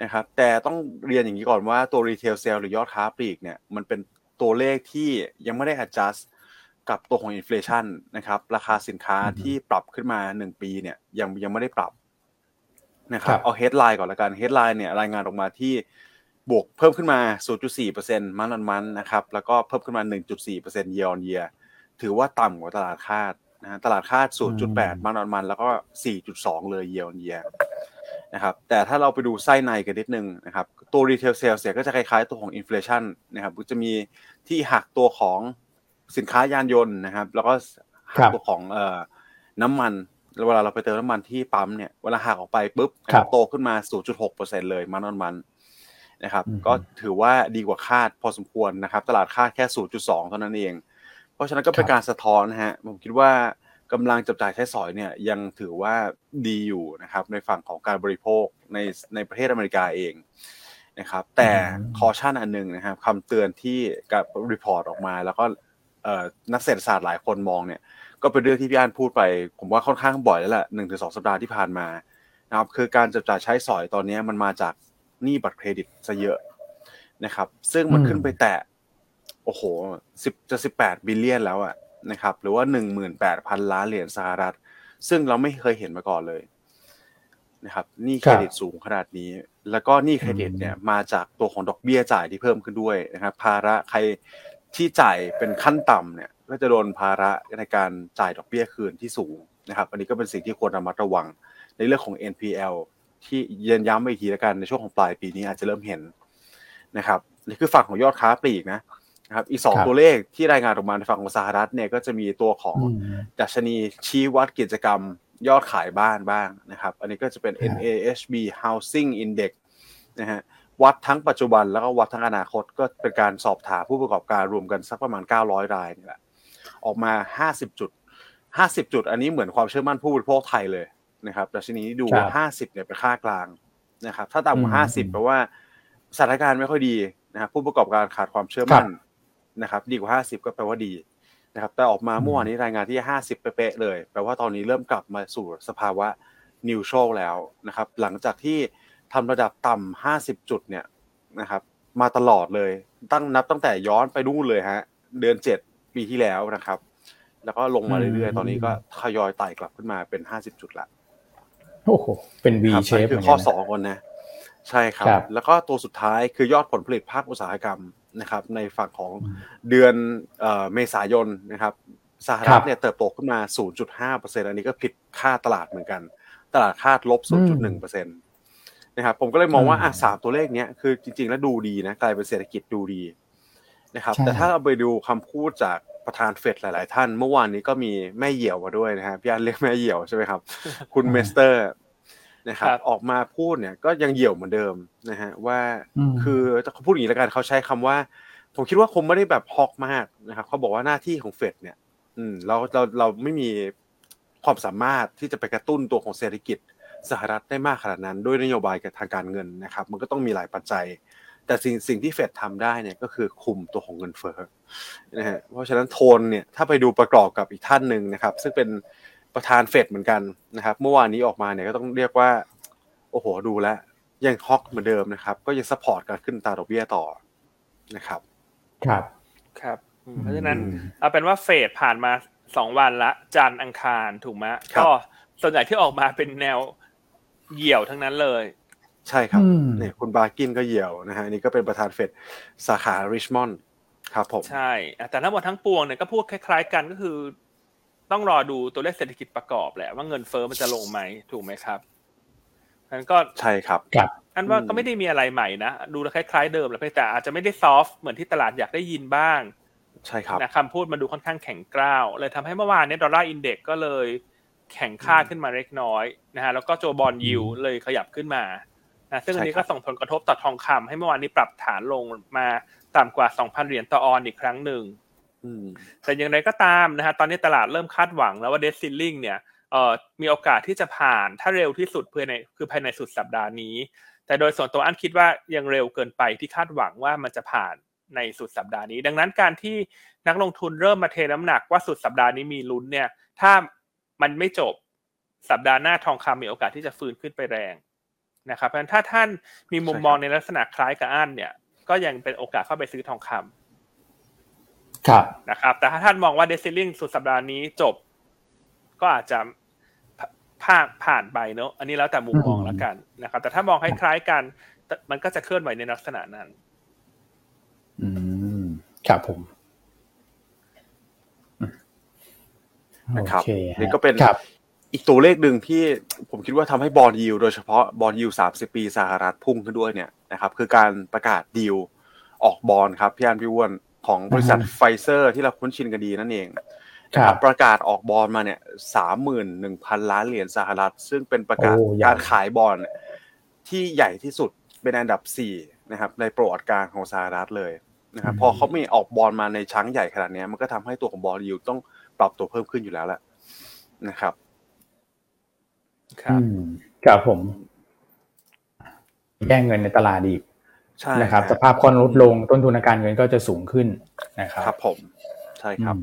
นะครับแต่ต้องเรียนอย่างนี้ก่อนว่าตัว retail sales หรือยอดค้าปลีกเนี่ยมันเป็นตัวเลขที่ยังไม่ได้ adjust กับตัวของ inflation นะครับราคาสินค้าที่ปรับขึ้นมา 1 ปีเนี่ยยังยังไม่ได้ปรับนะครับเอา headline ก่อนละกัน headline เนี่ยรายงานออกมาที่บวกเพิ่มขึ้นมา 0.4% month on month นะครับแล้วก็เพิ่มขึ้นมา 1.4% year on year ถือว่าต่ำกว่าตลาดคาดนะตลาดคาด 0.8 month on month แล้วก็ 4.2 เลย year on year นะครับแต่ถ้าเราไปดูไส้ในกันนิดนึงนะครับตัว retail sales เนี่ยก็จะคล้ายๆตัวของ inflation นะครับจะมีที่หักตัวของสินค้ายานยนต์นะครับ แล้วก็หักตัวของเอ่อน้ำมันเวลาเราไปเติมน้ำมันที่ปั๊มเนี่ยเวลาหักออกไปปุ๊บโตขึ้นมา 0.6%เลย month on month นะครับ ก็ถือว่าดีกว่าคาดพอสมควรนะครับ ตลาดคาดแค่ 0.2 เท่านั้นเอง เพราะฉะนั้นก็เป็นการสะท้อนนะฮะผมคิดว่า กำลังจับจ่ายใช้สอยเนี่ยยังถือว่าดีอยู่นะครับในฝั่งของการบริโภคในในประเทศอเมริกาเองนะครับแต่ caution อันหนึ่งนะครับคำเตือนที่กับ report ออกมา แล้วก็นักเศรษฐศาสตร์หลายคนมองเนี่ยก็เป็นเรื่องที่พี่อันพูดไป ผมว่าค่อนข้างบ่อยแล้วแหละหนึ่งถึงสองสัปดาห์ที่ผ่านมานะครับคือการจับจ่ายใช้สอยตอนนี้มันมาจากหนี้บัตรเครดิตซะเยอะนะครับ ซึ่งมันขึ้นไปแตะโอ้โหสิบจะสิบแปด billion แล้วอะ นะครับหรือว่า 18,000 ล้านเหรียญสหรัฐ ซึ่งเราไม่เคยเห็นมาก่อนเลยนะครับหนี้เครดิตสูงขนาดนี้ แล้วก็หนี้เครดิตเนี่ยมาจากตัวของดอกเบี้ยจ่ายที่เพิ่มขึ้นด้วยนะครับ ภาระใครที่จ่ายเป็นขั้นต่ำเนี่ยก็จะโดนภาระในการจ่ายดอกเบี้ยคืนที่สูงนะครับ อันนี้ก็เป็นสิ่งที่ควรระมัดระวัง ในเรื่องของ NPL ที่เย็นย้ำไปอีกทีแล้วกันในช่วงของปลายปีนี้อาจจะเริ่มเห็นนะครับนี่คือฝั่งของยอดค้าปลีกนะ นะครับอีกสองตัวเลขที่รายงานออกมาในฝั่งของสหรัฐเนี่ยก็จะมีตัวของดัชนีชี้วัดกิจกรรมยอดขายบ้านบ้างนะครับ อันนี้ก็จะเป็น NAHB Housing Index นะฮะวัดทั้งปัจจุบันแล้วก็วัดทั้งอนาคตก็เป็นการสอบถามผู้ประกอบการรวมกันสักประมาณ 900 รายนี่แหละออกมา 50 จุด 50 จุด อันนี้เหมือนความเชื่อมั่นผู้บริโภคไทยเลยนะครับดัชนีนี้ดูว่า50เนี่ยเป็นค่ากลางนะครับ ถ้าต่ำกว่า 50แปลว่าสถานการณ์ไม่ค่อยดีนะครับผู้ประกอบการขาดความเชื่อมั่น นะครับดีกว่า 50 ก็แปลว่าดีนะครับแต่ออกมาเมื่อวานนี้รายงานที่ 50 เป๊ะเลย แปลว่าตอนนี้เริ่มกลับมาสู่สภาวะนิวโชลแล้วนะครับหลังจากที่ทำระดับต่ำ50 จุดเนี่ยนะครับมาตลอดเลยตั้งนับตั้งแต่ย้อนไปนู่นเลยฮะเดือน 7 ปีที่แล้วนะครับ แล้วก็ลงมาเรื่อยๆ ตอนนี้ก็ทยอยไต่กลับขึ้นมาเป็น 50 จุดละโอ้โหเป็น V shape คือข้อสองคนนะ ใช่ครับ แล้วก็ตัวสุดท้ายคือยอดผลผลิตภาคอุตสาหกรรมนะครับ ในฝั่งของเดือนเมษายนนะครับสหรัฐเนี่ยเติบโตขึ้นมา 0.5%อันนี้ก็ผิดค่าตลาดเหมือนกัน ตลาดคาดลบ 0.1%นะครับ ผมก็เลยมองว่าอะสามตัวเลขนี้คือจริง ๆ แล้วดูดีนะกลายเป็นเศรษฐกิจดูดีนะครับ แต่ถ้าเราไปดูคำพูดจากประธานเฟดหลาย ๆ ท่าน เมื่อวานนี้ก็มีแม่เหี่ยวมาด้วยนะฮะพี่อันเรียกแม่เหี่ยวใช่ไหมครับ คุณเมสเตอร์ นะครับออกมาพูดเนี่ยก็ยังเหี่ยวเหมือนเดิมนะฮะว่าคือเขาพูดอย่างนี้แล้วกันเขาใช้คำว่า ผมคิดว่าคงไม่ได้แบบฮอกมากนะครับเขาบอกว่าหน้าที่ของเฟดเนี่ย อืมเราเราเราไม่มีความสามารถที่จะไปกระตุ้นตัวของเศรษฐกิจสหรัฐได้มากขนาดนั้น ด้วยนโยบายกับทางการเงินนะครับ มันก็ต้องมีหลายปัจจัย แต่สิ่งสิ่งที่เฟดทำได้เนี่ยก็คือคุมตัวของเงินเฟ้อนะฮะเพราะฉะนั้นโทนเนี่ยถ้าไปดูประกอบกับอีกท่านหนึ่งนะครับ ซึ่งเป็น ประธานเฟดเหมือนกันนะครับ เมื่อวานนี้ออกมาเนี่ยก็ต้องเรียกว่า โอ้โหดูแลยัง hawk เหมือนเดิมนะครับ ก็ยัง support การขึ้นอัตราดอกเบี้ยต่อนะครับ ครับครับ เพราะฉะนั้นเอาเป็นว่าเฟดผ่านมาสองวันละจันทร์อังคารถูกไหมก็ส่วนใหญ่ที่ออกมาเป็นแนวเหี่ยวทั้งนั้นเลย ใช่ครับเนี่ยคุณบาร์กินก็เหี่ยวนะฮะนี่ก็เป็นประธานเฟดสาขาริชมอนด์ครับผมใช่ แต่ทั้งหมดทั้งปวงเนี่ยก็พูดคล้าย ๆ กันก็คือ ต้องรอดูตัวเลขเศรษฐกิจประกอบแหละว่าเงินเฟ้อมันจะลงไหมถูกไหมครับนั้นก็ใช่ครับครับอันว่าก็ไม่ได้มีอะไรใหม่นะดูคล้ายๆเดิมแหละแต่อาจจะไม่ได้ซอฟเหมือนที่ตลาดอยากได้ยินบ้าง ใช่ครับนะคำพูดมาดูค่อนข้างแข็งกร้าวเลยทำให้เมื่อวานนี้ดอลลาร์อินเด็กก็เลยแข่งค่าขึ้นมาเล็กน้อยนะฮะแล้วก็โจบอลยิวเลยขยับขึ้นมานะซึ่งอันนี้ก็ส่งผลกระทบต่อทองคำให้เมื่อวานนี้ปรับฐานลงมาต่ำกว่า 2,000 เหรียญต่อออนอีกครั้งหนึ่ง แต่อย่างไรก็ตามนะฮะตอนนี้ตลาดเริ่มคาดหวังแล้วว่าเดซิลลิงเนี่ยเอ่อมีโอกาสที่จะผ่านถ้าเร็วที่สุดเพื่อในคือภายในสุดสัปดาห์นี้ แต่โดยส่วนตัวอันคิดว่ายังเร็วเกินไปที่คาดหวังว่ามันจะผ่านในสุดสัปดาห์นี้ ดังนั้นการที่นักลงทุนเริ่มมาเทน้ำหนักว่าสุดสัปดาห์นี้มีลุ้นเนี่ย ถ้ามันไม่จบสัปดาห์หน้าทองคำมีโอกาสที่จะฟื้นขึ้นไปแรงนะครับเพราะฉะนั้นถ้าท่านมีมุมมองในลักษณะคล้ายกับอันเนี่ย ก็ยังเป็นโอกาสเข้าไปซื้อทองคำครับ นะครับ แต่ถ้าท่านมองว่าเดซิลลิงสุดสัปดาห์นี้จบ ก็อาจจะผ่านผ่านไปเนอะอันนี้แล้วแต่มุมมองแล้วกันนะครับ แต่ถ้ามองคล้ายๆกันมันก็จะเคลื่อนไหวในลักษณะนั้น อืมครับผมนะครับนี่ก็เป็นอีกตัวเลขหนึ่งที่ผมคิดว่าทำให้บอลยิวโดยเฉพาะบอลยิวสามสิบปีสหรัฐพุ่งขึ้นด้วยเนี่ยนะครับ คือการประกาศดีลออกบอลครับพี่อันพี่วอน ของบริษัทไฟเซอร์ที่เราคุ้นชินกันดีนั่นเองนะครับประกาศออกบอลมาเนี่ยสามหมื่นหนึ่งพันล้านเหรียญสหรัฐ ซึ่งเป็นประกาศการขายบอลที่ใหญ่ที่สุดเป็นอันดับสี่นะครับในประวัติการณ์ของสหรัฐเลยนะครับพอเขามีออกบอลมาใน chunk ใหญ่ขนาดนี้มันก็ทำให้ตัวของ bond yield ต้องปรับตัวเพิ่มขึ้นอยู่แล้วแหละนะครับ ครับครับผมแย่งเงินในตลาดอีก นะครับ สภาพคอนลดลงต้นทุนการเงินก็จะสูงขึ้นนะครับครับผมใช่ครับ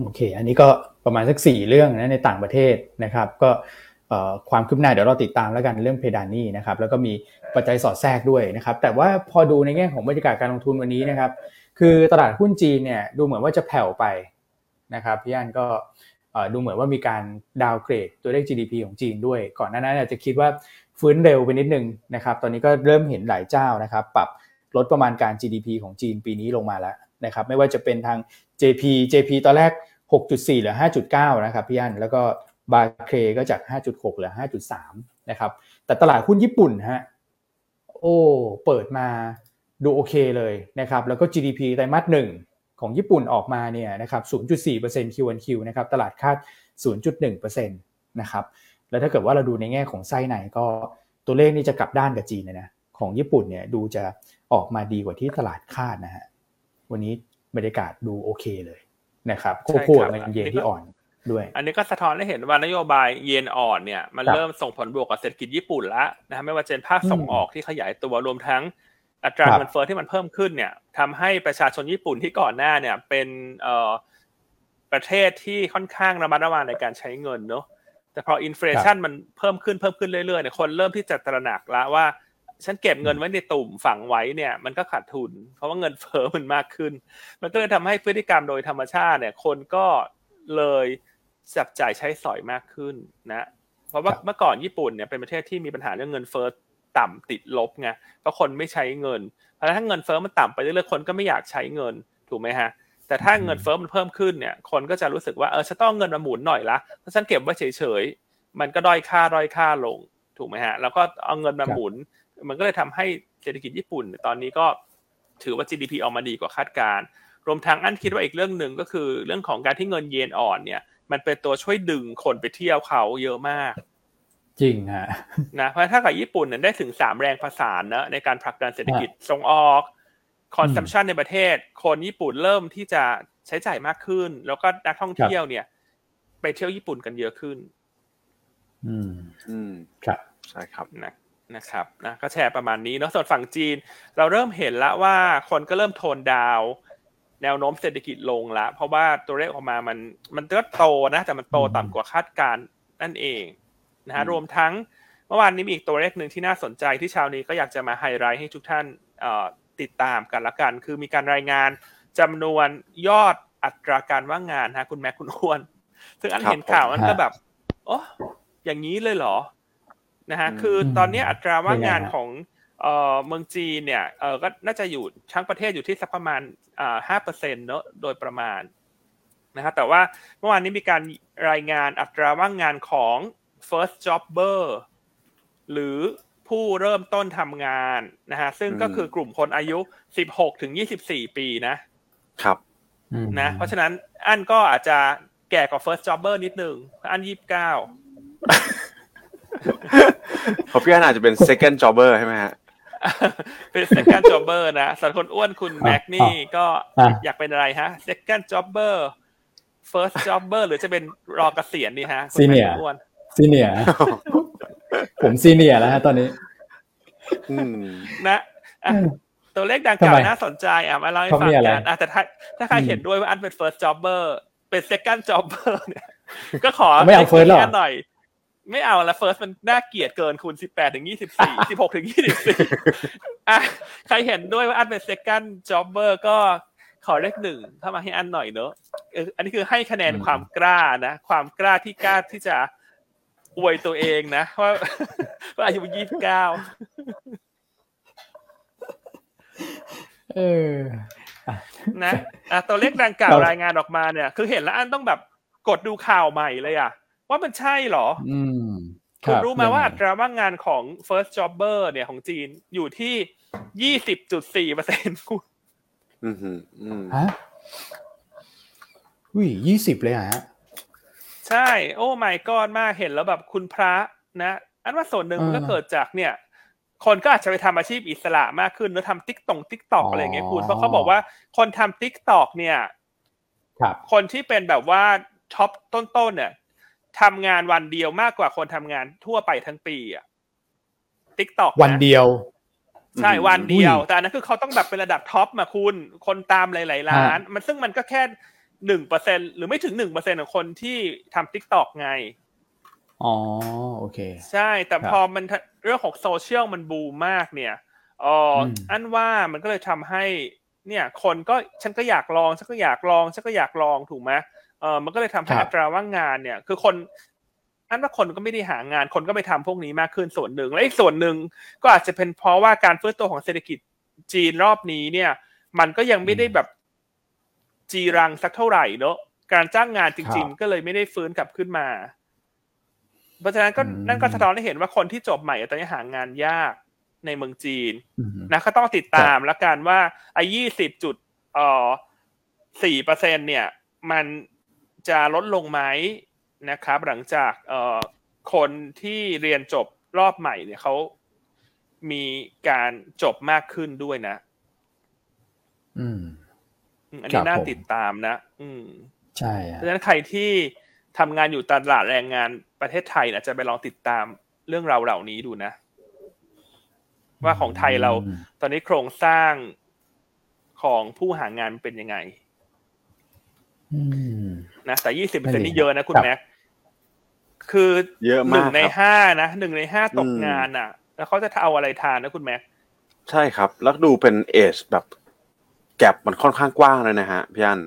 โอเค อันนี้ก็ประมาณสักสี่เรื่องนะในต่างประเทศนะครับ ก็ความคืบหน้าเดี๋ยวเราติดตามแล้วกันเรื่องเพดานนี่นะครับ แล้วก็มีปัจจัยสอดแทรกด้วยนะครับ แต่ว่าพอดูในแง่ของบรรยากาศการลงทุนวันนี้นะครับ คือตลาดหุ้นจีนเนี่ยดูเหมือนว่าจะแผ่วไปนะครับพี่อันก็ดูเหมือนว่ามีการดาวเกรดตัวเลข GDP ของจีนด้วย ก่อนหน้านั้นอาจจะคิดว่า ฟื้นเร็วไปนิดนึงนะครับตอนนี้ก็เริ่มเห็นหลายเจ้านะครับปรับลดประมาณการ GDP ของจีนปีนี้ลงมาแล้วนะครับไม่ว่าจะเป็นทาง JP JP ตอนแรก 6.4หรือ 5.9 นะครับพี่อันแล้วก็บาเคก็จาก 5.6หรือ 5.3 นะครับแต่ตลาดหุ้นญี่ปุ่นฮะโอ้เปิดมาดูโอเคเลยนะครับแล้วก็ GDP ไตรมาสหนึ่งของญี่ปุ่นออกมาเนี่ยนะครับ 0.4% Q1Q นะครับตลาดคาด 0.1%นะครับ แล้วถ้าเกิดว่าเราดูในแง่ของไส้ในก็ตัวเลขนี่จะกลับด้านกับจีนเลยนะของญี่ปุ่นเนี่ยดูจะออกมาดีกว่าที่ตลาดคาดนะฮะวันนี้บรรยากาศดูโอเคเลยนะครับควบคู่กับเงินเยนที่อ่อนด้วย อันนี้ก็สะท้อนให้เห็นว่านโยบายเยนอ่อนเนี่ยมันเริ่มส่งผลบวกกับเศรษฐกิจญี่ปุ่นแล้วนะฮะไม่ว่าจะเป็นภาคส่งออกที่ขยายตัวรวมทั้งอัตราเงินเฟ้อที่มันเพิ่มขึ้นเนี่ยทำให้ประชาชนญี่ปุ่นที่ก่อนหน้าเนี่ยเป็นเอ่อประเทศที่ค่อนข้างระมัดระวังในการใช้เงินเนาะ แต่พอ inflation มันเพิ่มขึ้นเพิ่มขึ้นเรื่อยๆเนี่ยคนเริ่มที่จะตระหนักแล้วว่า ฉันเก็บเงินไว้ในตุ่มฝังไว้เนี่ย มันก็ขาดทุน เพราะว่าเงินเฟ้อมันมากขึ้น มันก็เลยทำให้พฤติกรรมโดยธรรมชาติเนี่ย คนก็เลยจับจ่ายใช้สอยมากขึ้นนะ เพราะว่าเมื่อก่อนญี่ปุ่นเนี่ยเป็นประเทศที่มีปัญหาเรื่องเงินเฟ้อต่ำติดลบไงเพราะคนไม่ใช้เงิน เพราะถ้าเงินเฟ้อมันต่ำไปเรื่อยๆคนก็ไม่อยากใช้เงินถูกไหมฮะ แต่ถ้าเงินเฟ้อมันเพิ่มขึ้นเนี่ย คนก็จะรู้สึกว่าเออฉันต้องเงินมาหมุนหน่อยละถ้าฉันเก็บไว้เฉยๆมันก็ด้อยค่าด้อยค่าลงถูกไหมฮะแล้วก็เอาเงินมาหมุน มันก็เลยทำให้เศรษฐกิจญี่ปุ่น ตอนนี้ก็ถือว่า GDP ออกมาดีกว่าคาดการรวมทั้งอันคิดว่าอีกเรื่องหนึ่งก็คือ เรื่องของการที่เงินเยนอ่อนเนี่ย มันเป็นตัวช่วยดึงคนไปเที่ยวเขาเยอะมาก จริงฮะนะเพราะถ้ากับญี่ปุ่นเนี่ยได้ถึงสามแรงประสานนะในการผลักดันเศรษฐกิจส่งออก consumption ในประเทศ คนญี่ปุ่นเริ่มที่จะใช้จ่ายมากขึ้น แล้วก็นักท่องเที่ยวเนี่ย ไปเที่ยวญี่ปุ่นกันเยอะขึ้น อืม อืม ครับ ใช่ครับนะนะครับนะก็แชร์ประมาณนี้เนาะส่วนฝั่งจีน เราเริ่มเห็นแล้วว่าคนก็เริ่ม tone down แนวโน้มเศรษฐกิจลงแล้วเพราะว่าตัวเลขออกมามัน มันก็โตนะ แต่มันโตต่ำกว่าคาดการนั่นเองนะฮะรวมทั้งเมื่อวานนี้มีอีกตัวเลขหนึ่งที่น่าสนใจที่ชาวนี้ก็อยากจะมาไฮไลท์ให้ทุกท่าน ติดตามกันละกัน คือมีการรายงานจำนวนยอดอัตราการว่างงานฮะคุณแม่คุณอ้วน ซึ่งอันเห็นข่าวมันก็แบบโอ้อย่างนี้เลยเหรอนะฮะคือตอนนี้อัตราว่างงานของเอ่อเมืองจีนเนี่ยเออก็น่าจะอยู่ทั้งประเทศอยู่ที่สักประมาณอ่าห้าเปอร์เซ็นต์เนอะโดยประมาณนะครับแต่ว่าเมื่อวานนี้มีการรายงานอัตราว่างงานของ first jobber หรือ ผู้เริ่มต้นทำงานนะฮะซึ่งก็คือกลุ่มคนอายุ 16 ถึง 24 ปีนะครับนะเพราะฉะนั้นอันก็อาจจะแก่กว่า first jobber นิดนึงอัน 29เพราะพี่อันอาจจะเป็น second jobber ใช่ไหมฮะเป็น second jobber นะส่วนคนอ้วนคุณแม็กนี่ก็อยากเป็นอะไรฮะ second jobber first jobber หรือจะเป็นรอเกษียณดีฮะซีเนียอ้วนซีเนีย ผมซีเนียแล้วฮะตอนนี้อืมนะอะตัวเลขดังกล่าวน่าสนใจอะมาเล่าให้ฟังกันอะแต่ถ้าถ้าใครเห็นด้วยว่าอันเป็น first jobber เป็น second jobber เนี่ยก็ขอไม่เอา first หรอหน่อย ไม่เอาละ first มันน่าเกลียดเกินคูณสิบแปดถึงยี่สิบสี่สิบหกถึงยี่สิบสี่อะใครเห็นด้วยว่าอันเป็น second jobber ก็ขอเลขหนึ่งเข้ามาให้อันหน่อยเนอะเอออันนี้คือให้คะแนนความกล้านะ ความกล้าที่กล้าที่จะ อวยตัวเองนะว่าว่าอายุยี่สิบเก้าเออนะอะตัวเลขดังกล่าวรายงานออกมาเนี่ย คือเห็นแล้วอันต้องแบบกดดูข่าวใหม่เลยอะ ว่ามันใช่เหรอ อืมคุณรู้ไหมว่าอัตราว่างงานของ first jobber เนี่ยของจีนอยู่ที่ยี่สิบจุดสี่เปอร์เซ็นต์คุณอืมอืมฮะอุ้ยยี่สิบเลยฮะ ใช่ oh my god มากเห็นแล้วแบบคุณพระนะ อันว่าส่วนหนึ่งมันก็เกิดจากเนี่ย คนก็อาจจะไปทำอาชีพอิสระมากขึ้นแล้วทำติ๊กตง TikTok อะไรอย่างเงี้ยคุณเพราะเขาบอกว่าคนทำ TikTok เนี่ยครับคนที่เป็นแบบว่า top ต้นๆเนี่ยทำงานวันเดียวมากกว่าคนทำงานทั่วไปทั้งปีอะ TikTokวันเดียว ใช่วันเดียวอุ้ยแต่อันนั้นคือเขาต้องแบบเป็นระดับ top มาคุณ คนตามหลายๆล้าน มันซึ่งมันก็แค่ หนึ่งเปอร์เซ็นต์หรือไม่ถึงหนึ่งเปอร์เซ็นต์ของคนที่ทำ TikTok ไง อ๋อ โอเค ใช่ แต่ครับพอมันเรื่องของโซเชียลมันบูมมากเนี่ยเอออมอันว่ามันก็เลยทำให้ เนี่ย คนก็ฉันก็อยากลอง ฉันก็อยากลอง ฉันก็อยากลองถูกไหมเออมันก็เลยทำให้อัตราว่างงานเนี่ย คือคนอันว่าคนก็ไม่ได้หางาน คนก็ไปทำพวกนี้มากขึ้นส่วนหนึ่ง และอีกส่วนหนึ่งก็อาจจะเป็นเพราะว่าการฟื้นตัวของเศรษฐกิจจีนรอบนี้เนี่ย มันก็ยังไม่ได้แบบ จีรังสักเท่าไหร่เนอะการจ้างงานจริง ๆ ก็เลยไม่ได้ฟื้นกลับขึ้นมา เพราะฉะนั้นก็อืมนั่นก็สะท้อนให้เห็นว่าคนที่จบใหม่ตอนนี้หางานยากในเมืองจีนอืมนะก็ต้องติดตามแล้วกันว่าไอ้ยี่สิบจุดเอ่อสี่เปอร์เซ็นเนี่ย มันจะลดลงไหมนะครับ หลังจากเอ่อคนที่เรียนจบรอบใหม่เนี่ยเขามีการจบมากขึ้นด้วยนะ อืม อันนี้น่าติดตามนะ อืมใช่เพราะฉะนั้นใครที่ทำงานอยู่ตลาดแรงงานประเทศไทยนะจะไปลองติดตามเรื่องราวเหล่านี้ดูนะ ว่าของไทยเรา ตอนนี้โครงสร้างของผู้หางานเป็นยังไงนะแต่ยี่สิบเปอร์เซ็นนี่เยอะนะคุณแม็กคือเยอะมากหนึ่งในห้านะหนึ่งในห้าตกงานอะ แล้วเขาจะเอาอะไรทานนะคุณแม็กใช่ครับ แล้วดูเป็นเอชแบบ แกลบมันค่อนข้างกว้างเลยนะฮะพี่อัน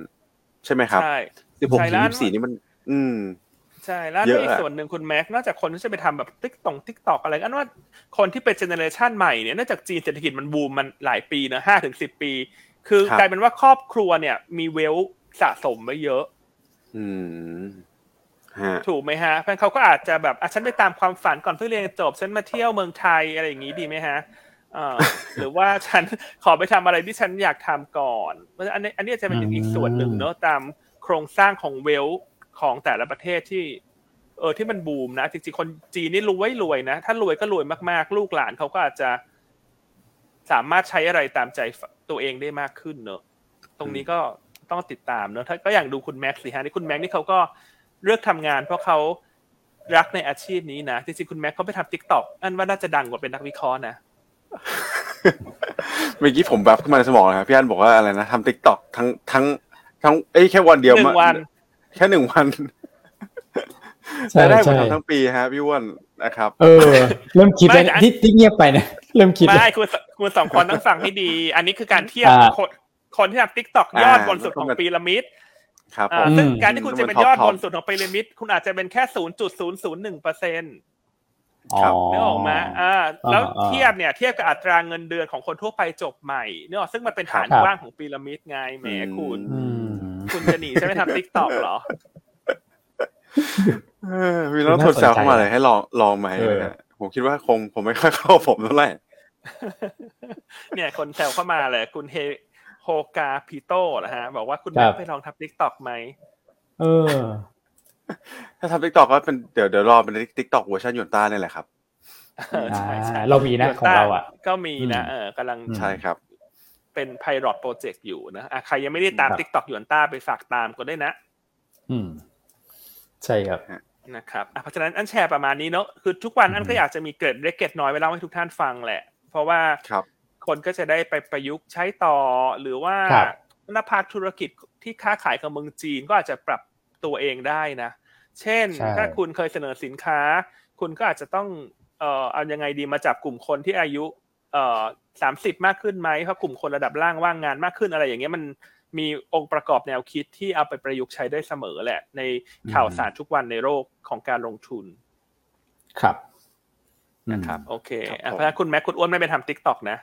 ใช่ไหมครับใช่สิบหกถึงยี่สี่นี่มัน อืมใช่แล้วอีกส่วนหนึ่งคุณแม็กนอกจากคนที่จะไปทำแบบติ๊กตง TikTok อะไรกันว่าคนที่เป็น generation ใหม่เนี่ยเนื่องจากจีนเศรษฐกิจมันบูมมันหลายปีนะห้าถึงสิบปี คือกลายเป็นว่าครอบครัวเนี่ย มี wealth สะสมไว้เยอะ อืมถูกไหมฮะฉะนั้นเขาก็อาจจะแบบอะฉันไปตามความฝันก่อนเพื่อเรียนจบฉันมาเที่ยวเมืองไทยอะไรอย่างนี้ดีไหมฮะ หรือว่าฉันขอไปทำอะไรที่ฉันอยากทำก่อนอันนี้อันนี้จะเป็นอีกส่วนหนึ่งเนอะตามโครงสร้างของ wealth ของแต่ละประเทศที่ เออที่มันบูมนะจริงๆคนจีนนี่รวยรวยนะ ถ้ารวยก็รวยมากๆ ลูกหลานเขาก็อาจจะ สามารถใช้อะไรตามใจตัวเองได้มากขึ้นเนอะตรงนี้ก็ต้องติดตามเนอะถ้าก็อย่างดูคุณแม็กซ์สิฮะนี่คุณแม็กซ์นี่เขาก็เลือกทำงาน เพราะเขารักในอาชีพนี้นะจริงๆคุณแม็กเขาไปทำ TikTok อันว่าน่าจะดังกว่าเป็นนักวิเคราะห์นะ เมื่อกี้ผมแบบขึ้นมาในสมองเลยครับพี่อันบอกว่าอะไรนะทำ TikTok ทั้งทั้ง ทั้งเอ้ยแค่วันเดียวหนึ่งวัน แค่หนึ่งวันได้มาทำทั้งปีฮะพี่อันนะครับ เออ เริ่มคิดแล้วที่ที่เงียบไปนะเริ่มคิดไม่คุณคุณสองคนต้องฟังให้ดี อันนี้คือการเทียบคนคนที่ทำ TikTok ยอดบนสุดของพีระมิดครับซึ่งการที่คุณจะเป็นยอดบนสุดของพีระมิด คุณอาจจะเป็นแค่ศูนย์จุดศูนย์ศูนย์หนึ่งเปอร์เซ็นต์ นึกออกไหมอ่าแล้วเทียบเนี่ยเทียบกับอัตราเงินเดือนของคนทั่วไปจบใหม่เนอะซึ่งมันเป็นฐานกว้างของพีระมิดไงแหมคุณ คุณจะหนีใช่ไหมทำ TikTok เหรอมีน้องทดแซวเข้ามาเลยให้ลองลองไหมผมคิดว่าคงผมไม่ค่อยเข้าผมเท่าไหร่เนี่ยคนแซวเข้ามาเลย คุณเฮโฮกาพิโต้นะฮะ บอกว่าคุณแม็กไปลองทำ TikTok ไหมเออ ถ้าทำ TikTok ก็เป็นเดี๋ยวเดี๋ยวรอเป็น TikTok เวอร์ชันหยวนต้าเนี่ยแหละครับใช่ใช่เรามีนะของเราอะ ก็มีนะเออกำลังใช่ครับ เป็น pilot project อยู่นะอะใครยังไม่ได้ตาม TikTok หยวนต้าไปฝากตามก็ได้นะ อืม ใช่ครับนะครับเพราะฉะนั้นอันแชร์ประมาณนี้เนาะคือทุกวันอันก็อยากจะมีเกร็ดเล็กเกร็ดน้อยไว้เล่าให้ทุกท่านฟังแหละ เพราะว่าคนก็จะได้ไปประยุกต์ใช้ต่อหรือว่านักภาคธุรกิจที่ค้าขายกับเมืองจีนก็อาจจะปรับ ตัวเองได้นะ เช่น ถ้าคุณเคยเสนอสินค้า คุณก็อาจจะต้องเอ่อเอายังไงดีมาจับกลุ่มคนที่อายุเอ่อสามสิบมากขึ้นไหมเพราะกลุ่มคนระดับล่างว่างงานมากขึ้นอะไรอย่างเงี้ยมันมีองค์ประกอบแนวคิดที่เอาไปประยุกต์ใช้ได้เสมอแหละ ในข่าวสารทุกวันในโลกของการลงทุน ครับนะครับ โอเคเพราะคุณแม็กคุณอ้วนไม่ไปทำ TikTok นะ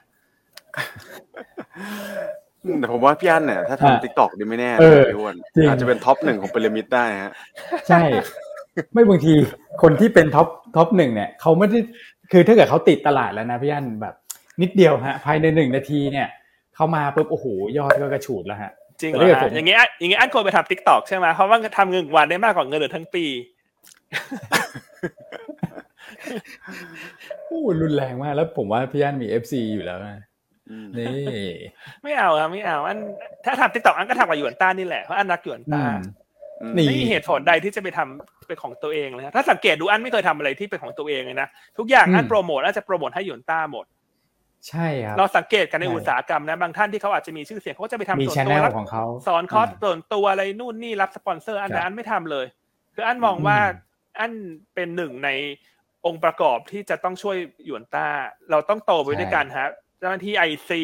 แต่ผมว่าพี่อันเนี่ยถ้าทำ TikTok ดีไม่แน่พี่อันอาจจะเป็น top หนึ่งของพีระมิดได้ฮะใช่ ไม่บางทีคนที่เป็น top top หนึ่งเนี่ยเขาไม่ได้คือถ้าเกิดเขาติดตลาดแล้วนะพี่อันแบบ นิดเดียวฮะ ภายในหนึ่งนาทีเนี่ยเข้ามาปุ๊บโอ้โหยอดก็กระฉูดแล้วฮะจริงเหรออย่างเงี้ยอย่างเงี้ยอันควรไปทำ TikTok ใช่ไหมเพราะว่าทำเงินวันได้มากกว่าเงินเดือนทั้งปีโอ้รุนแรงมากแล้วผมว่าพี่อันมี FC อยู่แล้วนะ นี่ ไม่เอาครับไม่เอาอันถ้าทำ TikTok อันก็ทำกับหยวนต้านี่แหละเพราะอันรักหยวนต้าไม่มีเหตุผลใดที่จะไปทำเป็นของตัวเองเลยถ้าสังเกตดูอันไม่เคยทำอะไรที่เป็นของตัวเองเลยนะทุกอย่างอันโปรโมทอันจะโปรโมทให้หยวนต้าหมด ใช่ครับเราสังเกตกันในอุตสาหกรรมนะบางท่านที่เขาอาจจะมีชื่อเสียงเขาจะไปทำส่วนตัวของเขาสอนคอร์สส่วนตัวอะไรนู่นนี่รับสปอนเซอร์อันนั้นไม่ทำเลย คืออันมองว่าอันเป็นหนึ่งในองค์ประกอบที่จะต้องช่วยหยวนต้า เราต้องโตไปด้วยกันฮะเจ้าหน้าที่ไอซี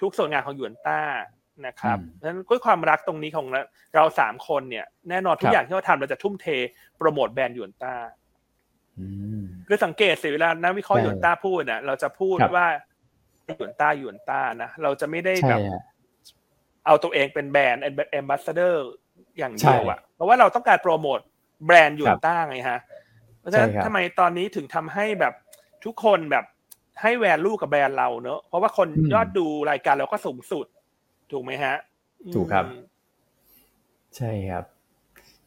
ทุกส่วนงานของหยวนต้านะครับเพราะฉะนั้นด้วยความรักตรงนี้ของเราสามคนเนี่ย แน่นอนทุกอย่างที่เราทำเราจะทุ่มเทโปรโมทแบรนด์หยวนต้าคือสังเกตสิเวลานักวิเคราะห์หยวนต้าพูดเนี่ยเราจะพูดว่าหยวนต้าหยวนต้านะเราจะไม่ได้แบบเอาตัวเองเป็น brand ambassador อย่างเดียวอะเพราะว่าเราต้องการโปรโมทแบรนด์หยวนต้าไงฮะ เพราะฉะนั้นทำไมตอนนี้ถึงทำให้แบบทุกคนแบบ ให้ value กับแบรนด์เราเนอะเพราะว่าคนยอดดูรายการเราก็สูงสุด ถูกไหมฮะ ถูกครับ ใช่ครับ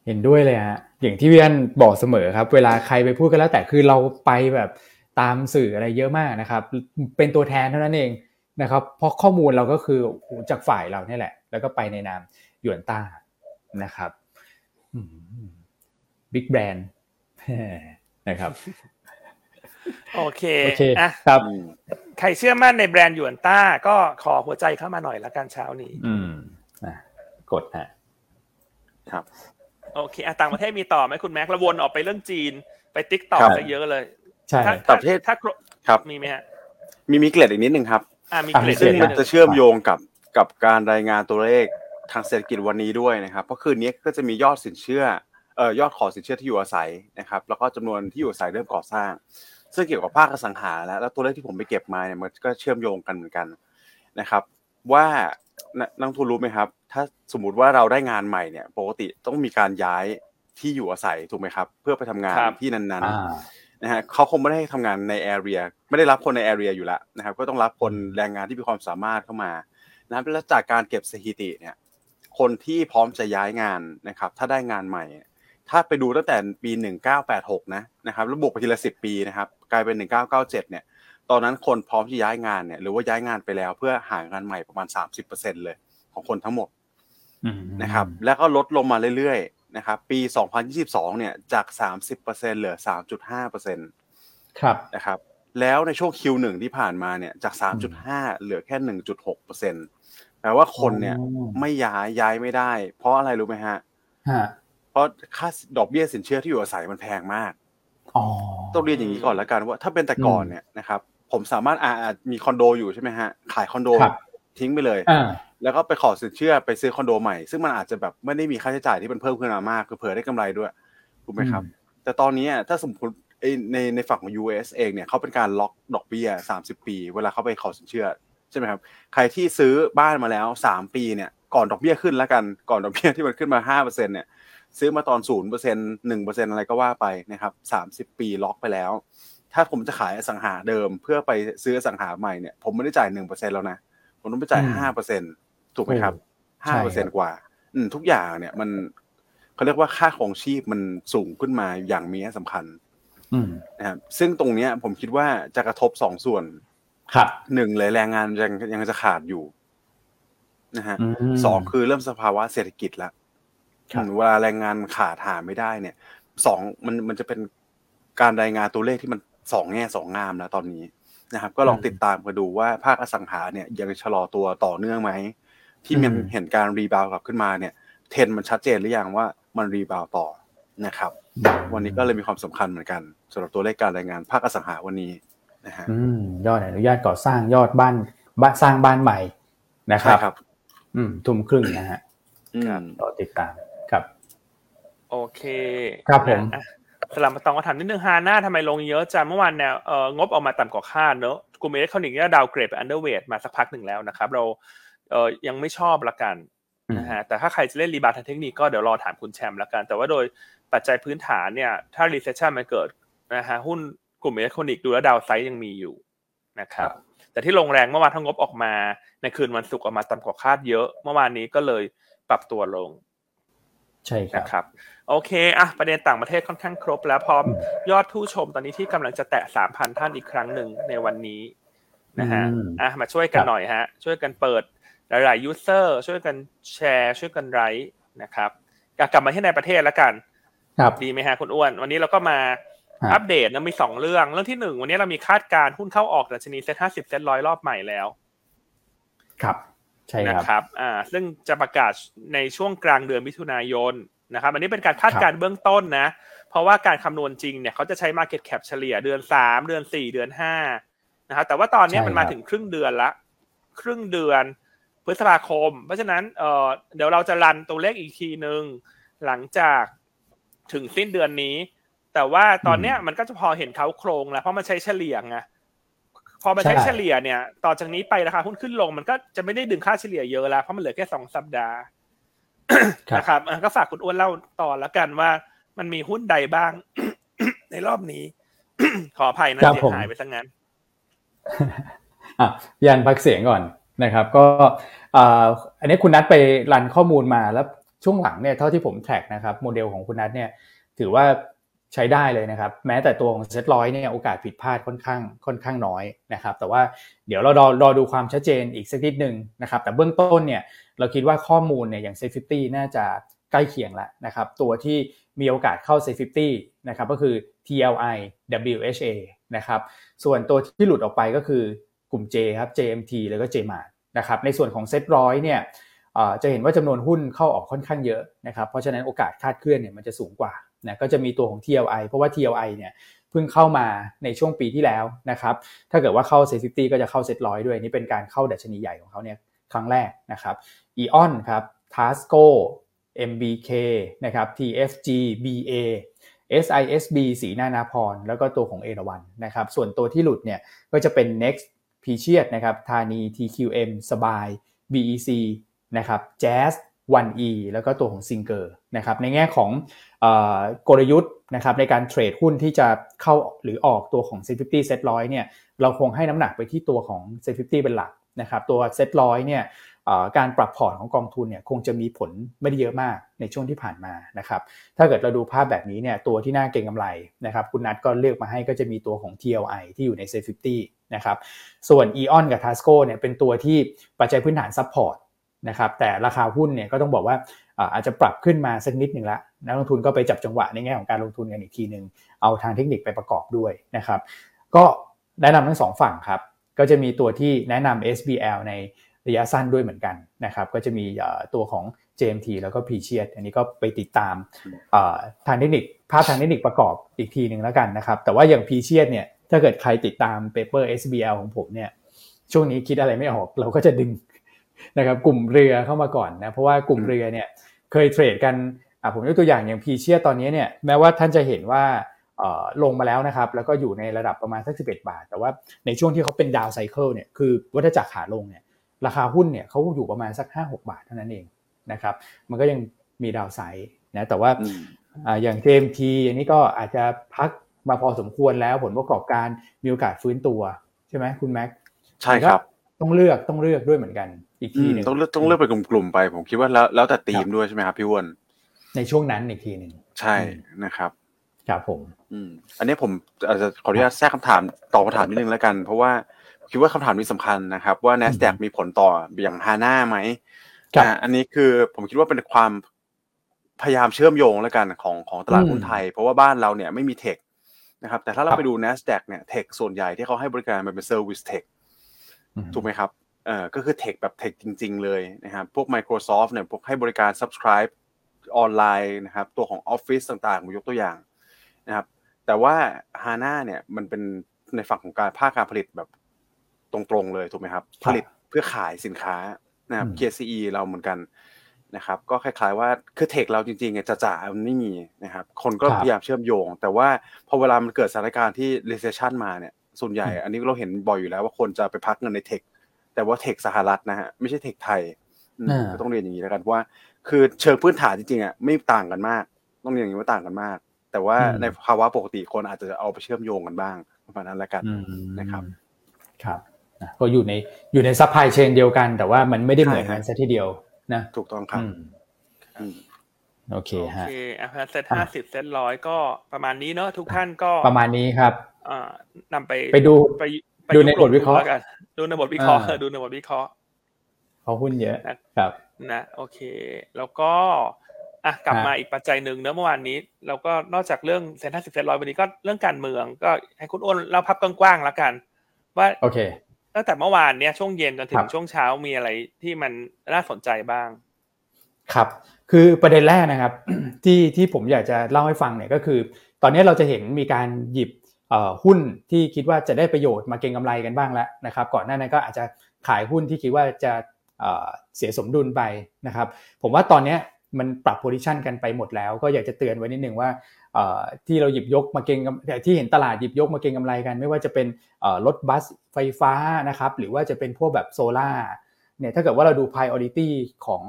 เห็นด้วยเลยฮะอย่างที่พี่อันบอกเสมอครับ เวลาใครไปพูดกันแล้ว แต่คือเราไปแบบตามสื่ออะไรเยอะมากนะครับ เป็นตัวแทนเท่านั้นเองนะครับ เพราะข้อมูลเราก็คือจากฝ่ายเราเนี่ยแหละ แล้วก็ไปในนามหยวนต้านะครับบิ๊กแบรนด์นะครับ โอเคโอเคครับ ใครเชื่อมั่นในแบรนด์หยวนต้า ก็ขอหัวใจเข้ามาหน่อยละกันเช้านี้ อืมกดฮะครับ โอเคต่างประเทศมีต่อไหมคุณแม็กระวนออกไปเรื่องจีน ไปติ๊กต่อไปเยอะเลย ใช่ต่างประเทศถ้าครับมีไหมฮะ มีมีเกล็ดอีกนิดนึงครับอ่ามีเกล็ดซึ่งมันจะเชื่อมโยงกับกับการรายงานตัวเลขทางเศรษฐกิจวันนี้ด้วยนะครับ เพราะคืนนี้ก็จะมียอดสินเชื่อเอ่อยอดขอสินเชื่อที่อยู่อาศัยนะครับ แล้วก็จำนวนที่อยู่อาศัยเริ่มก่อสร้าง ซึ่งเกี่ยวกับภาคอสังหาแล้วแล้วตัวเลขที่ผมไปเก็บมาเนี่ยมันก็เชื่อมโยงกันเหมือนกันนะครับ ว่านักทุนรู้ไหมครับ ถ้าสมมุติว่าเราได้งานใหม่เนี่ย ปกติต้องมีการย้ายที่อยู่อาศัยถูกไหมครับ เพื่อไปทำงานที่นั้นๆนะฮะเขาคงไม่ได้ทำงานในแอเรียไม่ได้รับคนในแอเรียอยู่แล้วนะครับ ก็ต้องรับคนแรงงานที่มีความสามารถเข้ามานะแล้วจากการเก็บสถิติเนี่ย คนที่พร้อมจะย้ายงานนะครับ ถ้าได้งานใหม่ ถ้าไปดูตั้งแต่ปี 1986 นะนะครับแล้วบวกไปทีละ 10 ปีนะครับกลายเป็น 1997 เนี่ย ตอนนั้นคนพร้อมที่ย้ายงานเนี่ยหรือว่าย้ายงานไปแล้วเพื่อหางานใหม่ประมาณ 30%เลยของคนทั้งหมดนะครับแล้วก็ลดลงมาเรื่อยๆนะครับปี 2022 เนี่ยจาก 30%เหลือ 3.5%ครับนะครับแล้วในช่วง Q1 ที่ผ่านมาเนี่ยจาก 3.5 เหลือแค่ 1.6เปอร์เซ็นต์แปลว่าคนเนี่ยไม่ย้ายย้ายไม่ได้ เพราะอะไรรู้ไหมฮะเพ ราะค่าดอกเบี้ยสินเชื่อที่อยู่อาศัยมันแพงมากต้องเรียนอย่างนี้ก่อนแล้วกันว่าถ้าเป็นแต่ก่อนเนี่ยนะครับผมสามารถอาจมีคอนโดอยู่ใช่ไหมฮะขายคอนโดทิ้งไปเลยแล้วก็ไปขอสินเชื่อไปซื้อคอนโดใหม่ ซึ่งมันอาจจะแบบไม่ได้มีค่าใช้จ่ายที่มันเพิ่มขึ้นมามากคือเผื่อได้กำไรด้วยถูกไหมครับ แต่ตอนนี้ถ้าสมมติในในฝั่งของ US เองเนี่ยเขาเป็นการล็อกดอกเบี้ย 30 ปี เวลาเขาไปขอสินเชื่อใช่ไหมครับใครที่ซื้อบ้านมาแล้ว 3 ปีเนี่ยก่อนดอกเบี้ยขึ้นแล้วกันก่อนดอกเบี้ยที่มันขึ้นมา5%เนี่ย ซื้อมาตอน0% 1%อะไรก็ว่าไปนะครับ30ปีล็อกไปแล้ว ถ้าผมจะขายอสังหาเดิมเพื่อไปซื้ออสังหาใหม่เนี่ยผมไม่ได้จ่าย1%แล้วนะผมต้องไปจ่าย5%ถูกไหมครับ5%กว่าทุกอย่างเนี่ยมันเขาเรียกว่าค่าของชีพมันสูงขึ้นมาอย่างมีสำคัญนะครับซึ่งตรงเนี้ยผมคิดว่าจะกระทบสองส่วนครับหนึ่งเลยแรงงานยังยังจะขาดอยู่นะฮะสองคือเริ่มสภาวะเศรษฐกิจละ เวลาแรงงานขาดหาไม่ได้เนี่ยสองมันมันจะเป็นการรายงานตัวเลขที่มันสองแง่สองงามแล้วตอนนี้นะครับ ก็ลองติดตามมาดูว่าภาคอสังหาเนี่ยยังชะลอตัวต่อเนื่องไหมที่มันเห็นการ rebound กลับขึ้นมาเนี่ย เทรนมันชัดเจนหรือยังว่ามัน rebound ต่อนะครับ วันนี้ก็เลยมีความสำคัญเหมือนกันสำหรับตัวเลขการรายงานภาคอสังหาวันนี้นะฮะยอดอนุญาตก่อสร้างยอดบ้านบ้านสร้างบ้านใหม่นะครับครับอืมทุ่มครึ่งนะฮะรอติดตามครับ โอเคครับผมสลับมาตองก็ถามนิดนึง HANA ทำไมลงเยอะจังเมื่อวานเนี่ยเอองบออกมาต่ำกว่าคาดเนอะกลุ่มอิเล็กทรอนิกส์เนี่ย downgrade ไป underweight มาสักพักหนึ่งแล้วนะครับ เราเออยังไม่ชอบละกันนะฮะแต่ถ้าใครจะเล่น rebound ทางเทคนิคก็เดี๋ยวรอถามคุณแชมป์ละกัน แต่ว่าโดยปัจจัยพื้นฐานเนี่ยถ้า recession มันเกิดนะฮะหุ้นกลุ่มอิเล็กทรอนิกส์ดูแล้ว downside ยังมีอยู่นะครับแต่ที่ลงแรงเมื่อวานทั้งงบออกมา ในคืนวันศุกร์ออกมาต่ำกว่าคาดเยอะ เมื่อวานนี้ก็เลยปรับตัวลง ใช่ครับโอเคอะประเด็นต่างประเทศค่อนข้างครบ แล้วพร้อมยอดผู้ชมตอนนี้ที่กำลังจะแตะสามพันท่านอีกครั้งหนึ่งในวันนี้นะฮะอะมาช่วยกันหน่อยฮะ ช่วยกันเปิดหลายๆ user ช่วยกันแชร์ ช่วยกันไลค์นะครับกลับมาที่ในประเทศแล้วกัน ครับดีไหมฮะคุณอ้วน วันนี้เราก็มาอัปเดตนะมีสองเรื่อง เรื่องที่หนึ่งวันนี้เรามีคาดการหุ้นเข้าออกดัชนีเซ็ตห้าสิบเซ็ตร้อยรอบใหม่แล้ว ครับ ใช่ครับนะครับอ่าซึ่งจะประกาศในช่วงกลางเดือนมิถุนายนนะครับ อันนี้เป็นการคาดการเบื้องต้นนะ เพราะว่าการคำนวณจริงเนี่ยเขาจะใช้ Market Cap เฉลี่ยเดือนสามเดือนสี่เดือนห้านะครับแต่ว่าตอนนี้มันมาถึงครึ่งเดือนละ ครึ่งเดือนพฤษภาคม เพราะฉะนั้นเเดี๋ยวเราจะรันตัวเลขอีกทีหนึ่งหลังจากถึงสิ้นเดือนนี้ แต่ว่าตอนเนี้ยมันก็จะพอเห็นเขาโครงแล้วเพราะมันใช้เฉลี่ยไง พอมันใช้เฉลี่ยเนี่ย ต่อจากนี้ไปราคาหุ้นขึ้นลง มันก็จะไม่ได้ดึงค่าเฉลี่ยเยอะแล้ว เพราะมันเหลือแค่สองสัปดาห์นะครับก็ฝากคุณอ้วนเล่าต่อแล้วกันว่ามันมีหุ้นใดบ้าง ในรอบนี้ ขออภัยนะเสียหายไปซะงั้นอะยันพักเสียงก่อนนะครับ ก็อันนี้คุณนัทไปรันข้อมูลมาแล้วช่วงหลังเนี่ยเท่าที่ผม track นะครับ โมเดลของคุณนัทเนี่ย ถือว่า ใช้ได้เลยนะครับ แม้แต่ตัวของเซตร้อยเนี่ยโอกาสผิดพลาดค่อนข้างค่อนข้างน้อยนะครับ แต่ว่าเดี๋ยวเรารอรอดูความชัดเจนอีกสักนิดหนึ่งนะครับ แต่เบื้องต้นเนี่ยเราคิดว่าข้อมูลเนี่ยอย่าง SET fifty น่าจะใกล้เคียงแล้วนะครับ ตัวที่มีโอกาสเข้า SET fifty นะครับก็คือ TLI WHA นะครับส่วนตัวที่หลุดออกไปก็คือกลุ่ม J ครับ JMT แล้วก็ JMart นะครับในส่วนของเซตร้อยเนี่ยจะเห็นว่าจำนวนหุ้นเข้าออกค่อนข้างเยอะนะครับเพราะฉะนั้นโอกาสคาดเคลื่อนเนี่ยมันจะสูงกว่า นะก็จะมีตัวของ TLI เพราะว่า TLI เนี่ยเพิ่งเข้ามาในช่วงปีที่แล้วนะครับ ถ้าเกิดว่าเข้า SET fifty ก็จะเข้าเซ็ตร้อยด้วย นี่เป็นการเข้าดัชนีใหญ่ของเขาเนี่ยครั้งแรกนะครับ EON ครับ Tasco MBK นะครับ TFG BA SISB สีนานาพร แล้วก็ตัวของเอราวันนะครับ ส่วนตัวที่หลุดเนี่ยก็จะเป็น Next p ีเชียนะครับธานี TQM สบาย BEC นะครับ Jazz 1E แล้วก็ตัวของ s i n g e r นะครับในแง่ของกลยุทธ์นะครับในการเทรดหุ้นที่จะเข้าหรือออกตัวของ Set 50 Set 100เนี่ยเราคงให้น้ำหนักไปที่ตัวของ Set 50เป็นหลักนะครับตัว Set 100เนี่ยการปรับพอร์ตของกองทุนเนี่ยคงจะมีผลไม่ได้เยอะมากในช่วงที่ผ่านมานะครับถ้าเกิดเราดูภาพแบบนี้เนี่ยตัวที่น่าเก็งกำไรนะครับคุณนัทก็เลือกมาให้ก็จะมีตัวของ TLI ที่อยู่ใน s a f e 50 นะครับส่วน EON กับ Tasco เนี่ยเป็นตัวที่ปัจจัยพื้นฐาน support นะครับแต่ราคาหุ้นเนี่ยก็ต้องบอกว่าอาจจะปรับขึ้นมาสักนิดหนึ่งละนักลงทุนก็ไปจับจังหวะในแง่ของการลงทุนกันอีกทีหนึ่งเอาทางเทคนิคไปประกอบด้วยนะครับก็แนะนำทั้งสองฝั่งครับก็จะมีตัวที่แนะนำ SBL ในระยะสั้นด้วยเหมือนกันนะครับก็จะมีตัวของ JMT แล้วก็ p ีเชียอันนี้ก็ไปติดตามทางเทคนิคภาพทางเทคนิคประกอบอีกทีหนึ่งแล้วกันนะครับแต่ว่าอย่าง p ีเชียเนี่ยถ้าเกิดใครติดตามเปเปอร์ SBL ของผมเนี่ยช่วงนี้คิดอะไรไม่ออกเราก็จะดึง นะครับกลุ่มเรือเข้ามาก่อนนะเพราะว่ากลุ่มเรือเนี่ยเคยเทรดกันผมยกตัวอย่างอย่างพีเชียตอนนี้เนี่ยแม้ว่าท่านจะเห็นว่าลงมาแล้วนะครับแล้วก็อยู่ในระดับประมาณสักสิบาท แต่ว่าในช่วงที่เขาเป็นดาวไซเคิลเนี่ยคือวัฏจักรขาลงเนี่ยราคาหุ้นเนี่ยเขาอยู่ประมาณสัก 5-6 บาทเท่านั้นเองนะครับมันก็ยังมีดาวไซด์นะแต่ว่าอย่าง JMT อันนี้ก็อาจจะพักมาพอสมควรแล้วผลประกอบการมีโอกาสฟื้นตัว ใช่ไหมคุณแม็กใช่ครับต้องเลือกต้องเลือกด้วยเหมือนกัน อีกทีนึงต้องเลือกต้องเลือกไปกลุ่มๆไป ผมคิดว่าแล้วแล้วแต่ธีมด้วยใช่ไหมครับพี่วอนในช่วงนั้นอีกทีหนึ่งใช่นะครับครับผม อืม อันนี้ผมอาจจะขออนุญาตแทรกคำถามตอบคำถามนิดนึงแล้วกัน เพราะว่าคิดว่าคำถามนี้สำคัญนะครับ ว่า Nasdaq มีผลต่ออย่าง HANA ไหมอันนี้คือผมคิดว่าเป็นความพยายามเชื่อมโยงแล้วกันของของตลาดหุ้นไทย เพราะว่าบ้านเราเนี่ยไม่มี tech นะครับแต่ถ้าเราไปดู Nasdaq เนี่ย tech ส่วนใหญ่ที่เขาให้บริการมันเป็น service tech ถูกไหมครับ เอ่อก็คือ tech แบบ tech จริง ๆ เลยนะครับพวก Microsoft เนี่ยพวกให้บริการ subscribe ออนไลน์นะครับตัวของ Office ต่างๆผมยกตัวอย่างนะครับแต่ว่า HANA เนี่ยมันเป็นในฝั่งของการภาคการผลิตแบบตรงๆเลยถูกไหมครับ ผลิตเพื่อขายสินค้านะครับ KCE เราเหมือนกันนะครับก็คล้ายๆว่าคือเทคเราจริงๆจะจ่ามันไม่มีนะครับคนก็พยายามเชื่อมโยง แต่ว่าพอเวลามันเกิดสถานการณ์ที่ recession มาเนี่ยส่วนใหญ่อันนี้เราเห็นบ่อยอยู่แล้วว่าคนจะไปพักเงินในเทค แต่ว่าเทคสหรัฐนะฮะไม่ใช่เทคไทยต้องเรียนอย่างนี้แล้วกันว่า คือเชิงพื้นฐานจริงๆอะไม่ต่างกันมาก ต้องเรียนอย่างนี้ว่าต่างกันมาก แต่ว่าในภาวะปกติคนอาจจะเอาไปเชื่อมโยงกันบ้างประมาณนั้นแล้วกันนะครับ ครับก็อยู่ในอยู่ใน supply chain เดียวกัน แต่ว่ามันไม่ได้เหมือนกันซะทีเดียวนะถูกต้องครับโอเคฮะโอเคอะเซตห้าสิบเซตร้อยก็ประมาณนี้เนาะทุกท่านก็ประมาณนี้ครับอ่านำไปไปดูไปดูในบทวิเคราะห์กัน ดูในบทวิเคราะห์ดูในบทวิเคราะห์เขาหุ้นเยอะครับนะโอเค แล้วก็อะกลับมาอีกปัจจัยหนึ่งเนอะเมื่อวานนี้เราก็นอกจากเรื่องเซ็นทรัลสิบเซ็นร้อยวันนี้ก็เรื่องการเมืองก็ให้คุณอ้นเล่าภาพกว้างๆแล้วกัน ว่าโอเค ตั้งแต่เมื่อวานเนี้ยช่วงเย็นจนถึงช่วงเช้ามีอะไรที่มันน่าสนใจบ้าง ครับ คือประเด็นแรกนะครับ ที่ที่ผมอยากจะเล่าให้ฟังเนี่ยก็คือ ตอนนี้เราจะเห็นมีการหยิบ หุ้นที่คิดว่าจะได้ประโยชน์มาเก็งกำไรกันบ้างแล้วนะครับ ก่อนหน้านั้นก็อาจจะขายหุ้นที่คิดว่าจะเสียสมดุลไปนะครับ ผมว่าตอนนี้มันปรับโพซิชันกันไปหมดแล้ว ก็อยากจะเตือนไว้นิดหนึ่งว่าที่เราหยิบยกมาเก็งที่เห็นตลาดหยิบยกมาเก็งกำไรกัน ไม่ว่าจะเป็นรถบัสไฟฟ้านะครับ หรือว่าจะเป็นพวกแบบโซล่าเนี่ยถ้าเกิดว่าเราดู priority ของ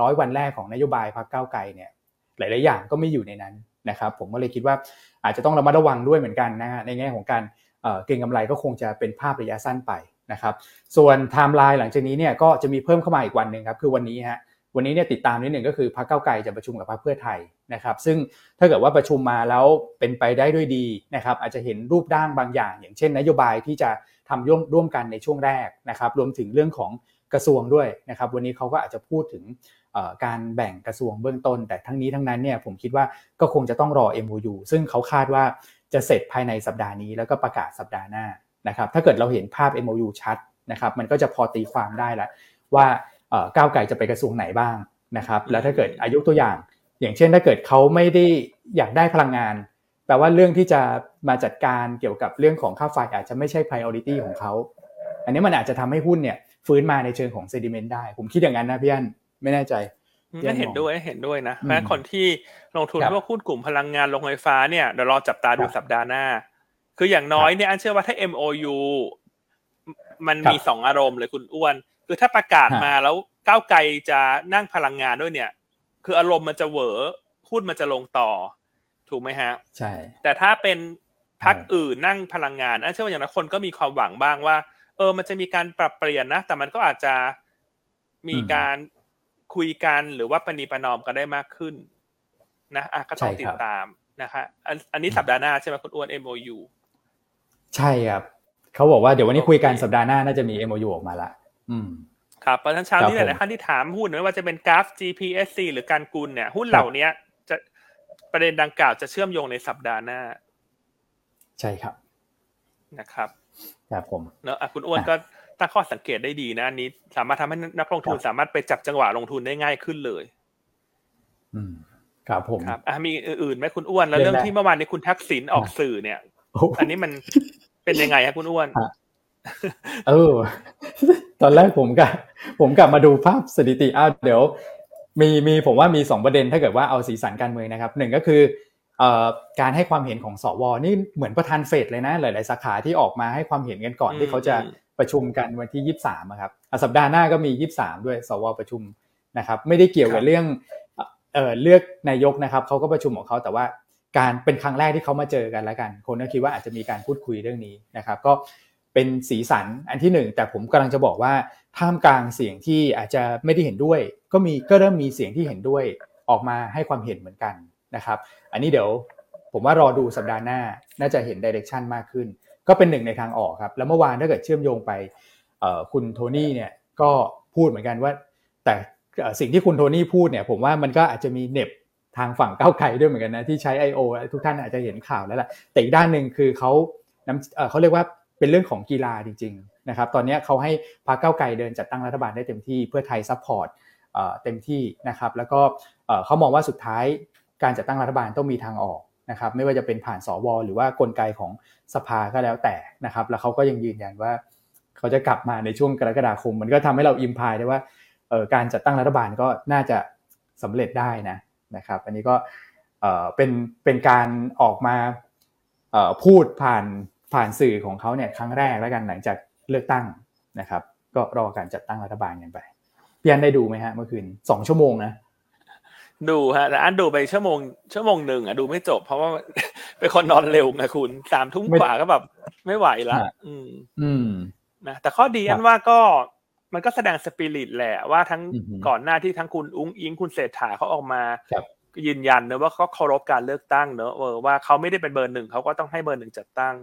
ร้อยวันแรกของนโยบายพรรคก้าวไกลเนี่ย หลาย ๆ อย่างก็ไม่อยู่ในนั้นนะครับ ผมก็เลยคิดว่าอาจจะต้องระมัดระวังด้วยเหมือนกันนะฮะในแง่ของการเก็งกำไรก็คงจะเป็นภาพระยะสั้นไปนะครับ ส่วนไทม์ไลน์หลังจากนี้เนี่ยก็จะมีเพิ่มเข้ามาอีกวันหนึ่งครับคือวันนี้ฮะวันนี้เนี่ยติดตามนิดหนึ่งก็คือพรรคก้าวไกลจะประชุมกับพรรคเพื่อไทยนะครับซึ่งถ้าเกิดว่าประชุมมาแล้วเป็นไปได้ด้วยดีนะครับอาจจะเห็นรูปด้านบางอย่าง อย่างเช่น นโยบายที่จะทำร่วมร่วมกันในช่วงแรกนะครับรวมถึงเรื่องของกระทรวงด้วยนะครับวันนี้เขาก็อาจจะพูดถึง การแบ่งกระทรวงเบื้องต้น แต่ทั้งนี้ทั้งนั้นเนี่ยผมคิดว่าก็คงจะต้องรอ MOU ซึ่งเขาคาดว่าจะเสร็จภายในสัปดาห์นี้แล้วก็ประกาศสัปดาห์หน้านะครับถ้าเกิดเราเห็นภาพ MOU ชัดนะครับมันก็จะพอตีความได้แล้วว่าก้าวไก่จะไปกระทรวงไหนบ้างนะครับแล้วถ้าเกิดอายุตัวอย่าง อย่างเช่นถ้าเกิดเขาไม่ได้อยากได้พลังงานแปลว่าเรื่องที่จะมาจัดการเกี่ยวกับเรื่องของค่าไฟอาจจะไม่ใช่ priority ของเขา อันนี้มันอาจจะทำให้หุ้นเนี่ยฟื้นมาในเชิงของ sentiment ได้ ผมคิดอย่างนั้นนะพี่อัน ไม่แน่ใจไม่เห็นด้วยเห็นด้วยนะแม้คนที่ลงทุนพวกหุ้นกลุ่มพลังงานลงไฟฟ้าเนี่ยเดี๋ยวรอจับตาดูสัปดาห์หน้า คืออย่างน้อยเนี่ยอันเชื่อว่าถ้า MOU มันมีสองอารมณ์เลยคุณอ้วน คือถ้าประกาศมาแล้วก้าวไกลจะนั่งพลังงานด้วยเนี่ย คืออารมณ์มันจะเหวอหุ้นมันจะลงต่อ ถูกไหมฮะ ใช่ แต่ถ้าเป็นพักอื่นนั่งพลังงานอันเชื่อว่าอย่างนั้นคนก็มีความหวังบ้างว่า เออมันจะมีการปรับเปลี่ยนนะ แต่มันก็อาจจะมีการ คุยกันหรือว่าปณีประนอมกันได้มากขึ้น นะอะก็ต้องติดตามนะคะอันนี้สัปดาห์หน้าใช่ไหมคุณอ้วน MOU ใช่ครับเขาบอกว่าเดี๋ยววันนี้คุยกันสัปดาห์หน้าน่าจะมี MOU ออกมาละอืมครับเพราะฉะนั้นเช้านี้หลายท่านที่ถามหุ้นไม่ว่าจะเป็นกราฟ GPSC หรือการกุลเนี่ย หุ้นเหล่านี้จะประเด็นดังกล่าวจะเชื่อมโยงในสัปดาห์หน้า ใช่ครับนะครับครับผมเนอะคุณอ้วนก็ ตั้งข้อสังเกตได้ดีนะอันนี้ สามารถทำให้นักลงทุนสามารถไปจับจังหวะลงทุนได้ง่ายขึ้นเลย อืมครับผมครับอ่มีอื่นไหมคุณอ้วนแล้วเรื่องที่เมื่อวานนี้คุณทักษิณออกสื่อเนี่ยอันนี้มันเป็นยังไงครับคุณอ้วนเออ ตอนแรกผมกับผมกลับมาดูภาพสถิติอ้าวเดี๋ยว มีมีผมว่ามีสองประเด็นถ้าเกิดว่าเอาสีสันการเมืองนะครับหนึ่งก็คือการให้ความเห็นของสวนี่เหมือนประธานเฟดเลยนะ หลาย ๆ สาขาที่ออกมาให้ความเห็นกันก่อนที่เขาจะ ประชุมกันวันที่ยี่สามครับสัปดาห์หน้าก็มียี่สามด้วย สวประชุมนะครับ ไม่ได้เกี่ยวกับเรื่องเอ่อเลือกนายกนะครับเขาก็ประชุมของเขาแต่ว่าการเป็นครั้งแรกที่เขามาเจอกันแล้วกัน คนก็คิดว่าอาจจะมีการพูดคุยเรื่องนี้นะครับ ก็เป็นสีสันอันที่หนึ่งแต่ผมกำลังจะบอกว่าท่ามกลางเสียงที่อาจจะไม่ได้เห็นด้วย ก็มีก็เริ่มมีเสียงที่เห็นด้วยออกมาให้ความเห็นเหมือนกันนะครับ อันนี้เดี๋ยวผมว่ารอดูสัปดาห์หน้าน่าจะเห็น direction มากขึ้น ก็เป็นหนึ่งในทางออกครับ แล้วเมื่อวานถ้าเกิดเชื่อมโยงไปคุณโทนี่เนี่ยก็พูดเหมือนกันว่า แต่สิ่งที่คุณโทนี่พูดเนี่ย ผมว่ามันก็อาจจะมีเน็บทางฝั่งก้าวไกลด้วยเหมือนกันนะที่ใช้ I.O. ทุกท่านอาจจะเห็นข่าวแล้วแหละแต่อีกด้านหนึ่งคือเขาเขาเรียกว่าเป็นเรื่องของกีฬาจริงๆนะครับตอนนี้เขาให้พรรคก้าวไกลเดินจัดตั้งรัฐบาลได้เต็มที่เพื่อไทย supportเต็มที่นะครับแล้วก็เขามองว่าสุดท้ายการจัดตั้งรัฐบาลต้องมีทางออก นะครับไม่ว่าจะเป็นผ่านสวหรือว่ากลไกของสภาก็แล้วแต่นะครับ แล้วเขาก็ยังยืนยันว่า เขาจะกลับมาในช่วงกรกฎาคม มันก็ทำให้เราอิมพายได้ว่าการจัดตั้งรัฐบาลก็น่าจะสำเร็จได้นะนะครับ อันนี้ก็เป็นเป็นการออกมาพูดผ่านผ่านสื่อของเขาเนี่ยครั้งแรกแล้วกันหลังจากเลือกตั้งนะครับ ก็รอการจัดตั้งรัฐบาลกันไปพี่อันได้ดูไหมฮะเมื่อคืนสองชั่วโมงนะ ดูฮะแต่อันดูไปชั่วโมงชั่วโมงหนึ่งอะดูไม่จบ เพราะว่าเป็นคนนอนเร็วนะคุณสามทุ่มกว่าก็แบบไม่ไหวละอืม อืมนะแต่ข้อดีอันว่าก็มันก็แสดงสปิริตแหละว่าทั้งก่อนหน้าที่ทั้งคุณอุ้งอิงคุณเศรษฐาเขาออกมายืนยันเนอะว่าเขาเคารพการเลือกตั้งเนอะว่าเขาไม่ได้เป็นเบอร์หนึ่งเขาก็ต้องให้เบอร์หนึ่งจัดตั้ง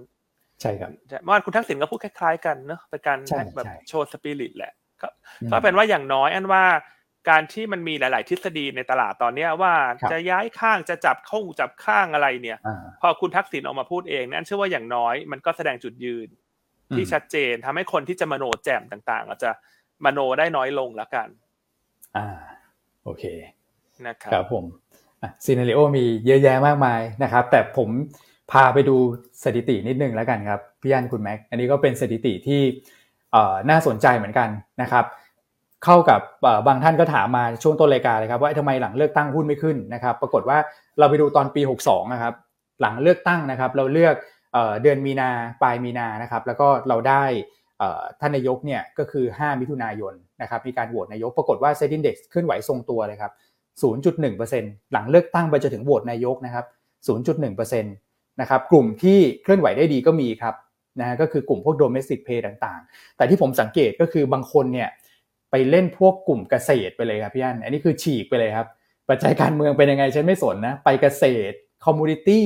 ใช่ครับเมื่อวานคุณทักษิณก็พูดคล้ายๆกันเนอะเป็นการแบบโชว์สปิริตแหละก็ก็เป็นว่าอย่างน้อยอันว่า การที่มันมีหลาย ๆ ทฤษฎีในตลาดตอนเนี้ยว่าจะย้ายข้างจะจับข้งจับข้างอะไรเนี่ย พอคุณทักษิณออกมาพูดเองนั่นเชื่อว่าอย่างน้อย มันก็แสดงจุดยืน ที่ชัดเจนทำให้คนที่จะมโนแจ่มต่างๆอาจจะมโนได้น้อยลงแล้วกัน อ่า โอเคนะครับครับผมซีนารีโอมีเยอะแยะมากมายนะครับ แต่ผมพาไปดูสถิตินิดนึงแล้วกันครับพี่ยันคุณแม็กอันนี้ก็เป็นสถิติที่น่าสนใจเหมือนกันนะครับ เข้ากับบางท่านก็ถามมาช่วงต้นรายการเลยครับว่าทำไมหลังเลือกตั้งหุ้นไม่ขึ้นนะครับ ปรากฏว่าเราไปดูตอนปี 62นะครับหลังเลือกตั้งนะครับ เราเลือกเดือนมีนาปลายมีนานะครับ แล้วก็เราได้ท่านนายกเนี่ยก็คือ 5 มิถุนายนนะครับมีการโหวตนายกปรากฏว่าเซ็นดิ้งเด็กขึ้นไหวทรงตัวเลยครับ 0.1%หลังเลือกตั้งไปจนถึงโหวตนายกนะครับ 0.1%นะครับกลุ่มที่เคลื่อนไหวได้ดีก็มีครับนะก็คือกลุ่มพวก domestic play ต่างๆ แต่ที่ผมสังเกตก็คือบางคนเนี่ย ไปเล่นพวกกลุ่มเกษตรไปเลยครับพี่อันอันนี้คือฉีกไปเลยครับ ปัจจัยการเมืองเป็นยังไงฉันไม่สนนะ ไปเกษตร commodity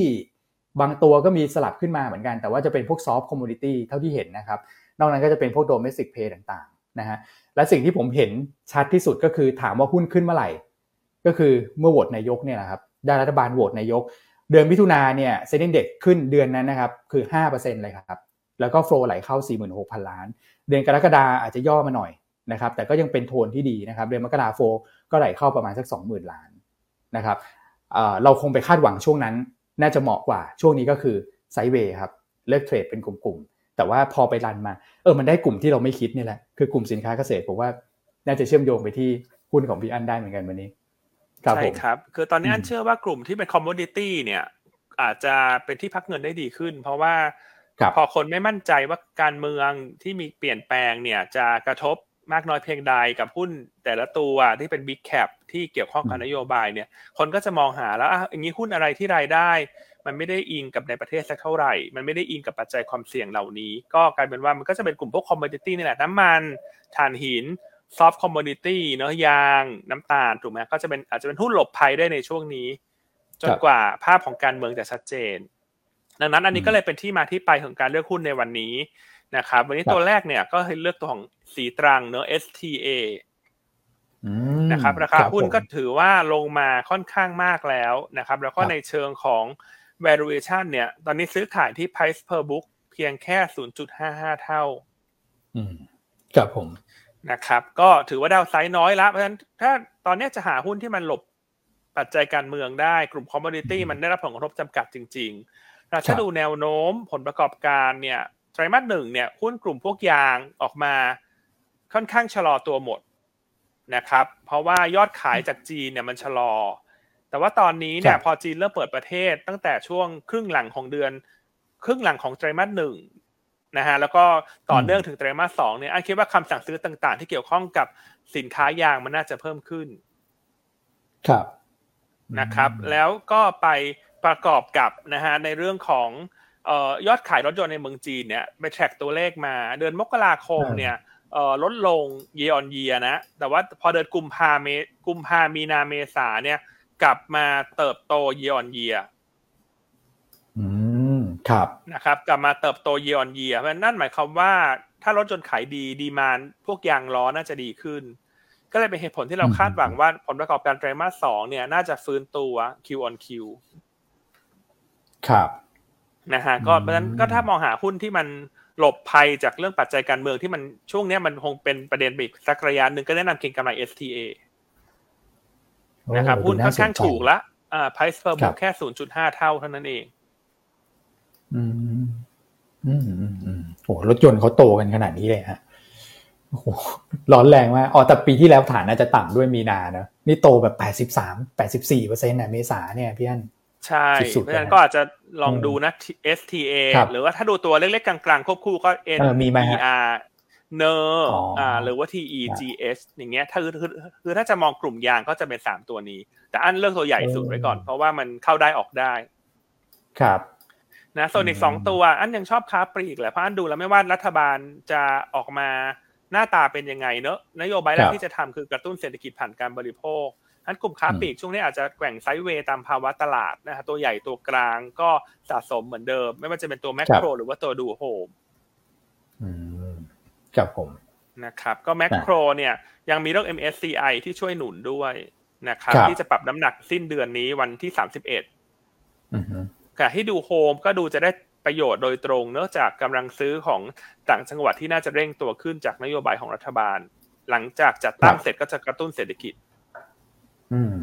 บางตัวก็มีสลับขึ้นมาเหมือนกัน แต่ว่าจะเป็นพวก soft commodity เท่าที่เห็นนะครับ นอกนั้นก็จะเป็นพวก domestic play ต่างๆนะฮะและสิ่งที่ผมเห็นชัดที่สุดก็คือถามว่าหุ้นขึ้นเมื่อไหร่ ก็คือเมื่อโหวตนายกเนี่ยนะครับได้รัฐบาลโหวตนายก เดือนมิถุนาเนี่ย SET index ขึ้นเดือนนั้นนะครับคือ5%เลยครับแล้วก็ flow ไหลเข้า 46,000 ล้าน เดือนกรกฎาอาจจะย่อมาหน่อย นะครับแต่ก็ยังเป็นโทนที่ดีนะครับเดือนมกรา flow ก็ไหลเข้าประมาณสัก 20,000 ล้านนะครับเราคงไปคาดหวังช่วงนั้น น่าจะเหมาะกว่าช่วงนี้ก็คือ sideways ครับเลือก trade เป็นกลุ่มๆ แต่ว่าพอไป run มาเออมันได้กลุ่มที่เราไม่คิดนี่แหละคือกลุ่มสินค้าเกษตรผมว่าน่าจะเชื่อมโยงไปที่หุ้นของพี่อันได้เหมือนกันวันนี้ใช่ครับ คือตอนนี้อันเชื่อว่ากลุ่มที่เป็น commodity เนี่ย อาจจะเป็นที่พักเงินได้ดีขึ้น เพราะว่าพอคนไม่มั่นใจว่าการเมืองที่มีเปลี่ยนแปลงเนี่ยจะกระทบ มากน้อยเพียงใดกับหุ้นแต่ละตัวที่เป็น big cap ที่เกี่ยวข้องกับนโยบายเนี่ยคนก็จะมองหาแล้วอะอย่างนี้หุ้นอะไรที่รายได้ มันไม่ได้อิงกับในประเทศสักเท่าไหร่ มันไม่ได้อิงกับปัจจัยความเสี่ยงเหล่านี้ ก็กลายเป็นว่ามันก็จะเป็นกลุ่มพวก commodity นี่แหละน้ำมันถ่านหิน soft commodity เนาะยางน้ำตาลถูกไหมก็จะเป็นอาจจะเป็นหุ้นหลบภัยได้ในช่วงนี้ จนกว่าภาพของการเมืองจะชัดเจน ดังนั้นอันนี้ก็เลยเป็นที่มาที่ไปของการเลือกหุ้นในวันนี้ นะครับ วันนี้ตัวแรกเนี่ยก็เลือกตัวของศรีตรังเนาะ STA นะครับราคาหุ้นก็ถือว่าลงมาค่อนข้างมากแล้วนะครับ แล้วก็ในเชิงของ valuation เนี่ย ตอนนี้ซื้อขายที่ price per book เพียงแค่ 0.55 เท่าครับผมนะครับ ก็ถือว่า downside น้อยละเพราะฉะนั้นถ้าตอนนี้จะหาหุ้นที่มันหลบปัจจัยการเมืองได้กลุ่ม commodity มันได้รับผลกระทบจำกัดจริงๆเราถ้าดูแนวโน้มผลประกอบการเนี่ย ไตรมาสหนึ่งเนี่ยหุ้นกลุ่มพวกยางออกมาค่อนข้างชะลอตัวหมดนะครับ เพราะว่ายอดขายจากจีนเนี่ยมันชะลอ แต่ว่าตอนนี้เนี่ยพอจีนเริ่มเปิดประเทศตั้งแต่ช่วงครึ่งหลังของเดือน ครึ่งหลังของไตรมาสหนึ่งนะฮะแล้วก็ต่อเนื่องถึงไตรมาสสองเนี่ยอันคิดว่าคำสั่งซื้อต่าง ๆ ที่เกี่ยวข้องกับสินค้ายางมันน่าจะเพิ่มขึ้น ครับนะครับ แล้วก็ไปประกอบกับนะฮะในเรื่องของเอ่อ ยอดขายรถยนต์ในเมืองจีนเนี่ยไปแทร็กตัวเลขมา เดือนมกราคมเนี่ยเอ่อลดลงเยออนเยียนะ แต่ว่าพอเดือนกุมภาเมกุมภามีนาเมษาเนี่ย กลับมาเติบโตเยออนเยียครับนะครับ กลับมาเติบโตเยออนเยียเพราะนั่นหมายความว่าถ้ารถยนต์ขายดี demand พวกยางล้อน่าจะดีขึ้น ก็เลยเป็นเหตุผลที่เราคาดหวังว่าผลประกอบการไตรมาสสองเนี่ย น่าจะฟื้นตัว Q on Q ครับ นะฮะก็เพราะฉะนั้นก็ถ้ามองหาหุ้นที่มันหลบภัยจากเรื่องปัจจัยการเมืองที่มันช่วงนี้มันคงเป็นประเด็นอีกสักระยะหนึ่งก็แนะนำเก็งกำไร STA นะครับหุ้นค่อนข้างถูกละอ่า price per book แค่ศูนย์จุดห้าเท่าเท่านั้นเอง อืม อืมอืมโอ้รถยนต์เขาโตกันขนาดนี้เลยฮะโอ้โหร้อนแรงมากอ๋อแต่ปีที่แล้วฐานน่าจะต่ำด้วยมีนาเนะนี่โตแบบแปดสิบสามแปดสิบสี่เปอร์เซ็นต์นะเมษาเนี่ยพี่อัน ใช่เพราะฉะนั้นก็อาจจะลองดูนะ STA หรือว่าถ้าดูตัวเล็กๆ กลางๆ ควบคู่ก็ N E R เนอร์อ่าหรือว่า T E G S อย่างเงี้ยถ้าคือคือคือถ้าจะมองกลุ่มยางก็จะเป็นสามตัวนี้ แต่อันเลือกตัวใหญ่สุดไว้ก่อน เพราะว่ามันเข้าได้ออกได้ ครับนะส่วนอีกสองตัวอันยังชอบค้าปลีกแหละเพราะอันดูแล้วไม่ว่ารัฐบาลจะออกมาหน้าตาเป็นยังไงเนอะนโยบายแรกที่จะทำคือกระตุ้นเศรษฐกิจผ่านการบริโภค อันกลุ่มค้าปลีกช่วงนี้อาจจะแกว่ง sideways ตามภาวะตลาดนะฮะตัวใหญ่ตัวกลางก็สะสมเหมือนเดิม ไม่ว่าจะเป็นตัวแมคโครหรือว่าตัว Dohome ครับผมนะครับ ก็แมคโครเนี่ยยังมีเรื่อง MSCI ที่ช่วยหนุนด้วยนะครับ ที่จะปรับน้ำหนักสิ้นเดือนนี้วันที่สามสิบเอ็ดแต่ให้ Dohome ก็ดูจะได้ประโยชน์โดยตรงเนื่องจากกำลังซื้อของต่างจังหวัดที่น่าจะเร่งตัวขึ้นจากนโยบายของรัฐบาล หลังจากจัดตั้งเสร็จก็จะกระตุ้นเศรษฐกิจ อืม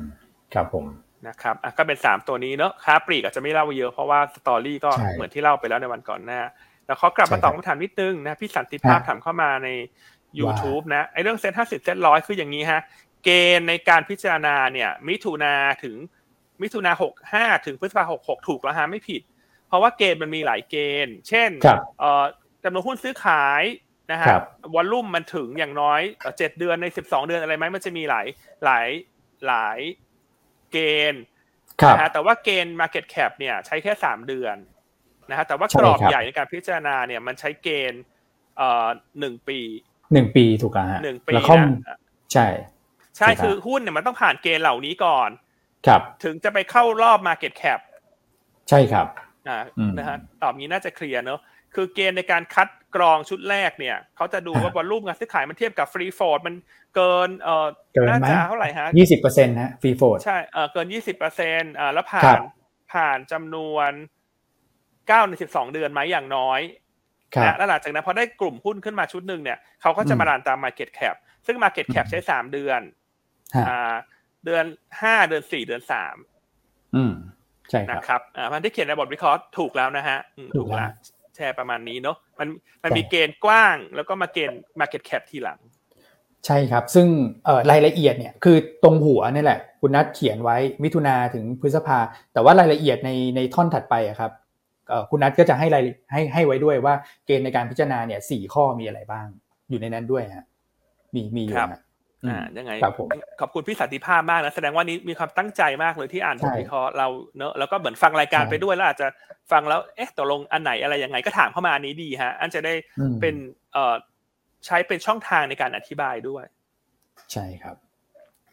ครับผมนะครับอะก็เป็นสามตัวนี้เนอะค้าปลีกอาจจะไม่เล่าเยอะเพราะว่าสตอรี่ก็เหมือนที่เล่าไปแล้วในวันก่อนหน้า แล้วเขากลับมาตอบคำถามนิดนึงนะพี่สันติภาพถามเข้ามาใน YouTube นะไอเรื่องเซ็นห้าสิบเซ็นร้อยคืออย่างนี้ฮะ เกณฑ์ในการพิจารณาเนี่ย มิถุนาถึงมิถุนาหกห้าถึงพฤษภาหกหกถูกแล้วฮะไม่ผิด เพราะว่าเกณฑ์มันมีหลายเกณฑ์ เช่นจำนวนหุ้นซื้อขายนะฮะวอลลุ่มมันถึงอย่างน้อยเจ็ดเดือนในสิบสองเดือนอะไรไหมมันจะมีหลายหลาย หลายเกณฑ์นะฮะแต่ว่าเกณฑ์ Market Cap เนี่ยใช้แค่สามเดือนนะฮะแต่ว่ากรอบใหญ่ในการพิจารณาเนี่ยมันใช้เกณฑ์เอ่อหนึ่งปีหนึ่งปีถูกแล้วฮะหนึ่งปีแล้วข้อมนะใช่ ใช่ถูกครับคือหุ้นเนี่ยมันต้องผ่านเกณฑ์เหล่านี้ก่อน ครับ ถึงจะไปเข้ารอบ Market Cap ใช่ครับอ่าอืมนะฮะรอบนี้น่าจะเคลียร์เนอะ คือเกณฑ์ในการคัดกรองชุดแรกเนี่ยเขาจะดูว่าฮะ volume การซื้อขายมันเทียบกับ free float มันเกินเอ่อเกินน่าไหมจะเท่าไหร่ฮะยี่สิบเปอร์เซ็นต์ฮะ free float ใช่เออเกินยี่สิบเปอร์เซ็นต์อ่าแล้วผ่านครับผ่านจำนวนเก้าในสิบสองเดือนไหมอย่างน้อยครับนะแล้วหลังจากนั้นพอได้กลุ่มหุ้นขึ้นมาชุดหนึ่งเนี่ยเขาก็จะอืมมา run ตาม Market Cap ซึ่ง Market Cap อืมใช้สามเดือนฮะอ่าเดือนห้าเดือนสี่เดือนสามอืมใช่ครับนะครับอ่ามันที่เขียนในบทวิเคราะห์ถูกแล้วนะฮะอืมถูถูกกแล้ว แล้วแชร์ประมาณนี้เนาะมันมันใช่มีเกณฑ์กว้าง แล้วก็มาเกณฑ์ Market Cap ทีหลัง ใช่ครับ ซึ่งเอ่อรายละเอียดเนี่ยคือตรงหัวนี่แหละ คุณนัทเขียนไว้มิถุนาถึงพฤษภา แต่ว่ารายละเอียดในในท่อนถัดไปอะครับเอ่อคุณนัทก็จะให้รายให้ให้ไว้ด้วยว่าเกณฑ์ในการพิจารณาเนี่ยสี่ข้อมีอะไรบ้าง อยู่ในนั้นด้วยฮะมีมีอยู่ครับฮะ อืมอ่ายังไงครับผมขอบคุณพี่สันติภาพมากนะแสดงว่านี้มีความตั้งใจมากเลยที่อ่านบใช่ทวิเคราะห์เราเนอะแล้วก็เหมือนฟังรายการใช่ไปด้วยแล้วอาจจะฟังแล้วเอ๊ะตกลงอันไหนอะไรยังไงก็ถามเข้ามาอันนี้ดีฮะ อันจะได้อืมเป็นเอ่อใช้เป็นช่องทางในการอธิบายด้วย ใช่ครับ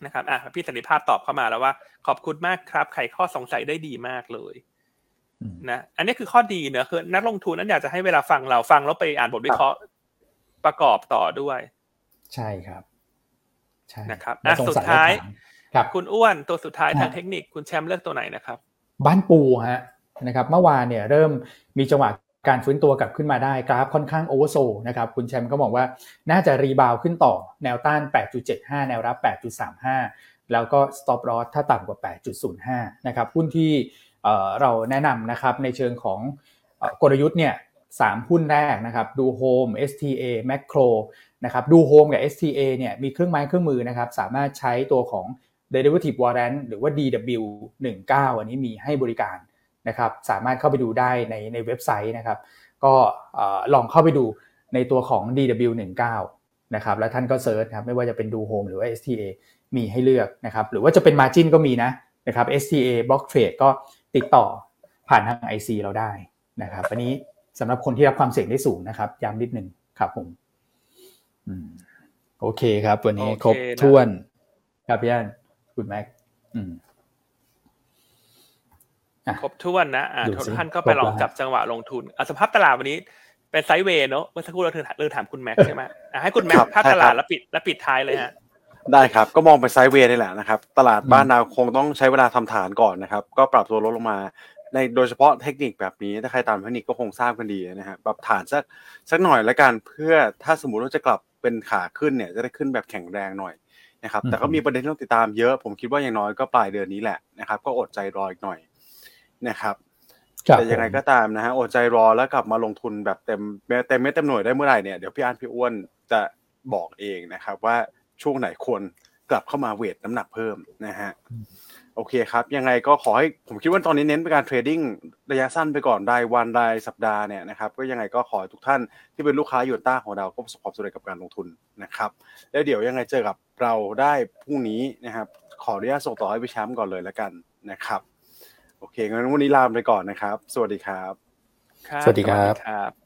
นะครับอะพี่สันติภาพตอบเข้ามาแล้วว่า ขอบคุณมากครับไขข้อสงสัยได้ดีมากเลยอืมนะอันนี้คือข้อดีเนอะคือนักลงทุนนั้นอยากจะให้เวลาฟังเราฟังแล้วไปอ่านบทวิเคราะห์ประกอบต่อด้วย ใช่ครับใช่ นะครับแล้วอะสงสุดสัยท้ายก็ถมครับคุณอ้วนตัวสุดท้ายฮะทางเทคนิคคุณแชมป์เลือกตัวไหนนะครับ บ้านปูฮะนะครับเมื่อวานเนี่ยเริ่มมีจังหวะการฟื้นตัวกลับขึ้นมาได้กราฟค่อนข้างโอเวอร์โซนะครับคุณแชมป์ก็บอกว่าน่าจะรีบาวขึ้นต่อแนวต้าน 8.75 แนวรับ 8.35 แล้วก็ stop loss ถ้าต่ำกว่า 8.05 นะครับหุ้นที่เอ่อเราแนะนำนะครับในเชิงของเอ่อกลยุทธ์เนี่ยสามหุ้นแรกนะครับ Dohome STA Macro นะครับดูโฮมกับ STA เนี่ยมีเครื่องไม้เครื่องมือนะครับสามารถใช้ตัวของ derivative warrant หรือว่า DW19 อันนี้มีให้บริการนะครับสามารถเข้าไปดูได้ในในเว็บไซต์นะครับ ก็ลองเข้าไปดูในตัวของ DW19 นะครับแล้วท่านก็ search ครับไม่ว่าจะเป็น Dohome หรือว่า STA มีให้เลือกนะครับหรือว่าจะเป็น Margin ก็มีนะนะครับ STA Block Trade ก็ติดต่อผ่านทาง IC เราได้นะครับอันนี้สำหรับคนที่รับความเสี่ยงได้สูงนะครับย้ำนิดนึงครับผม โอเคครับ วันนี้โอเคครบนะถ้วนครับพี่อันคุณแม็กอืมครบถ้วนนะอ่าดูทุกสิท่านก็ไปลองครบแล้วจับจังหวะลงทุนอะสภาพตลาดวันนี้เป็นไซด์เวย์เนอะเมื่อสักครู่เราถึงเราถามคุณแม็กซ์ใช่ไหมอะให้คุณแม็กครับซ์ภาพใช่ตลาดครับแล้วปิดแล้วปิดท้ายเลยฮะได้ครับ ก็มองไปไซด์เวย์นี่แหละนะครับ ตลาดอืมบ้านเราคงต้องใช้เวลาทำฐานก่อนนะครับ ก็ปรับตัวลดลงมาในโดยเฉพาะเทคนิคแบบนี้ ถ้าใครตามเทคนิคก็คงทราบกันดีนะฮะปรับฐานสักสักหน่อยละกันเพื่อถ้าสมมุติว่าจะกลับ เป็นขาขึ้นเนี่ยจะได้ขึ้นแบบแข็งแรงหน่อยนะครับแต่ก็มีประเด็นที่ต้องติดตามเยอะผมคิดว่าอย่างน้อยก็ปลายเดือนนี้แหละนะครับ ก็อดใจรออีกหน่อยนะครับครับแต่ยังไงผมก็ตามนะฮะอดใจรอแล้วกลับมาลงทุนแบบเต็มเต็มเม็ดเต็มหน่วยได้เมื่อไหร่เนี่ยเดี๋ยวพี่อานพี่อ้วนจะบอกเองนะครับ ว่าช่วงไหนควรกลับเข้ามาเวทน้ำหนักเพิ่มนะฮะ โอเคครับ ยังไงก็ขอให้ผมคิดว่าตอนนี้เน้นไปการเทรดดิ้งระยะสั้นไปก่อนรายวันรายสัปดาห์เนี่ยนะครับก็ยังไงก็ขอให้ทุกท่านที่เป็นลูกค้ายูนต้าของเราก็ประสบความสำเร็จกับการลงทุนนะครับ แล้วเดี๋ยวยังไงเจอกับเราได้พรุ่งนี้นะครับ ขออนุญาตส่งต่อให้พี่แชมป์ก่อนเลยแล้วกันนะครับ โอเคงั้นวันนี้ลาไปก่อนนะครับ สวัสดีครับครับสวัสดีครับครับ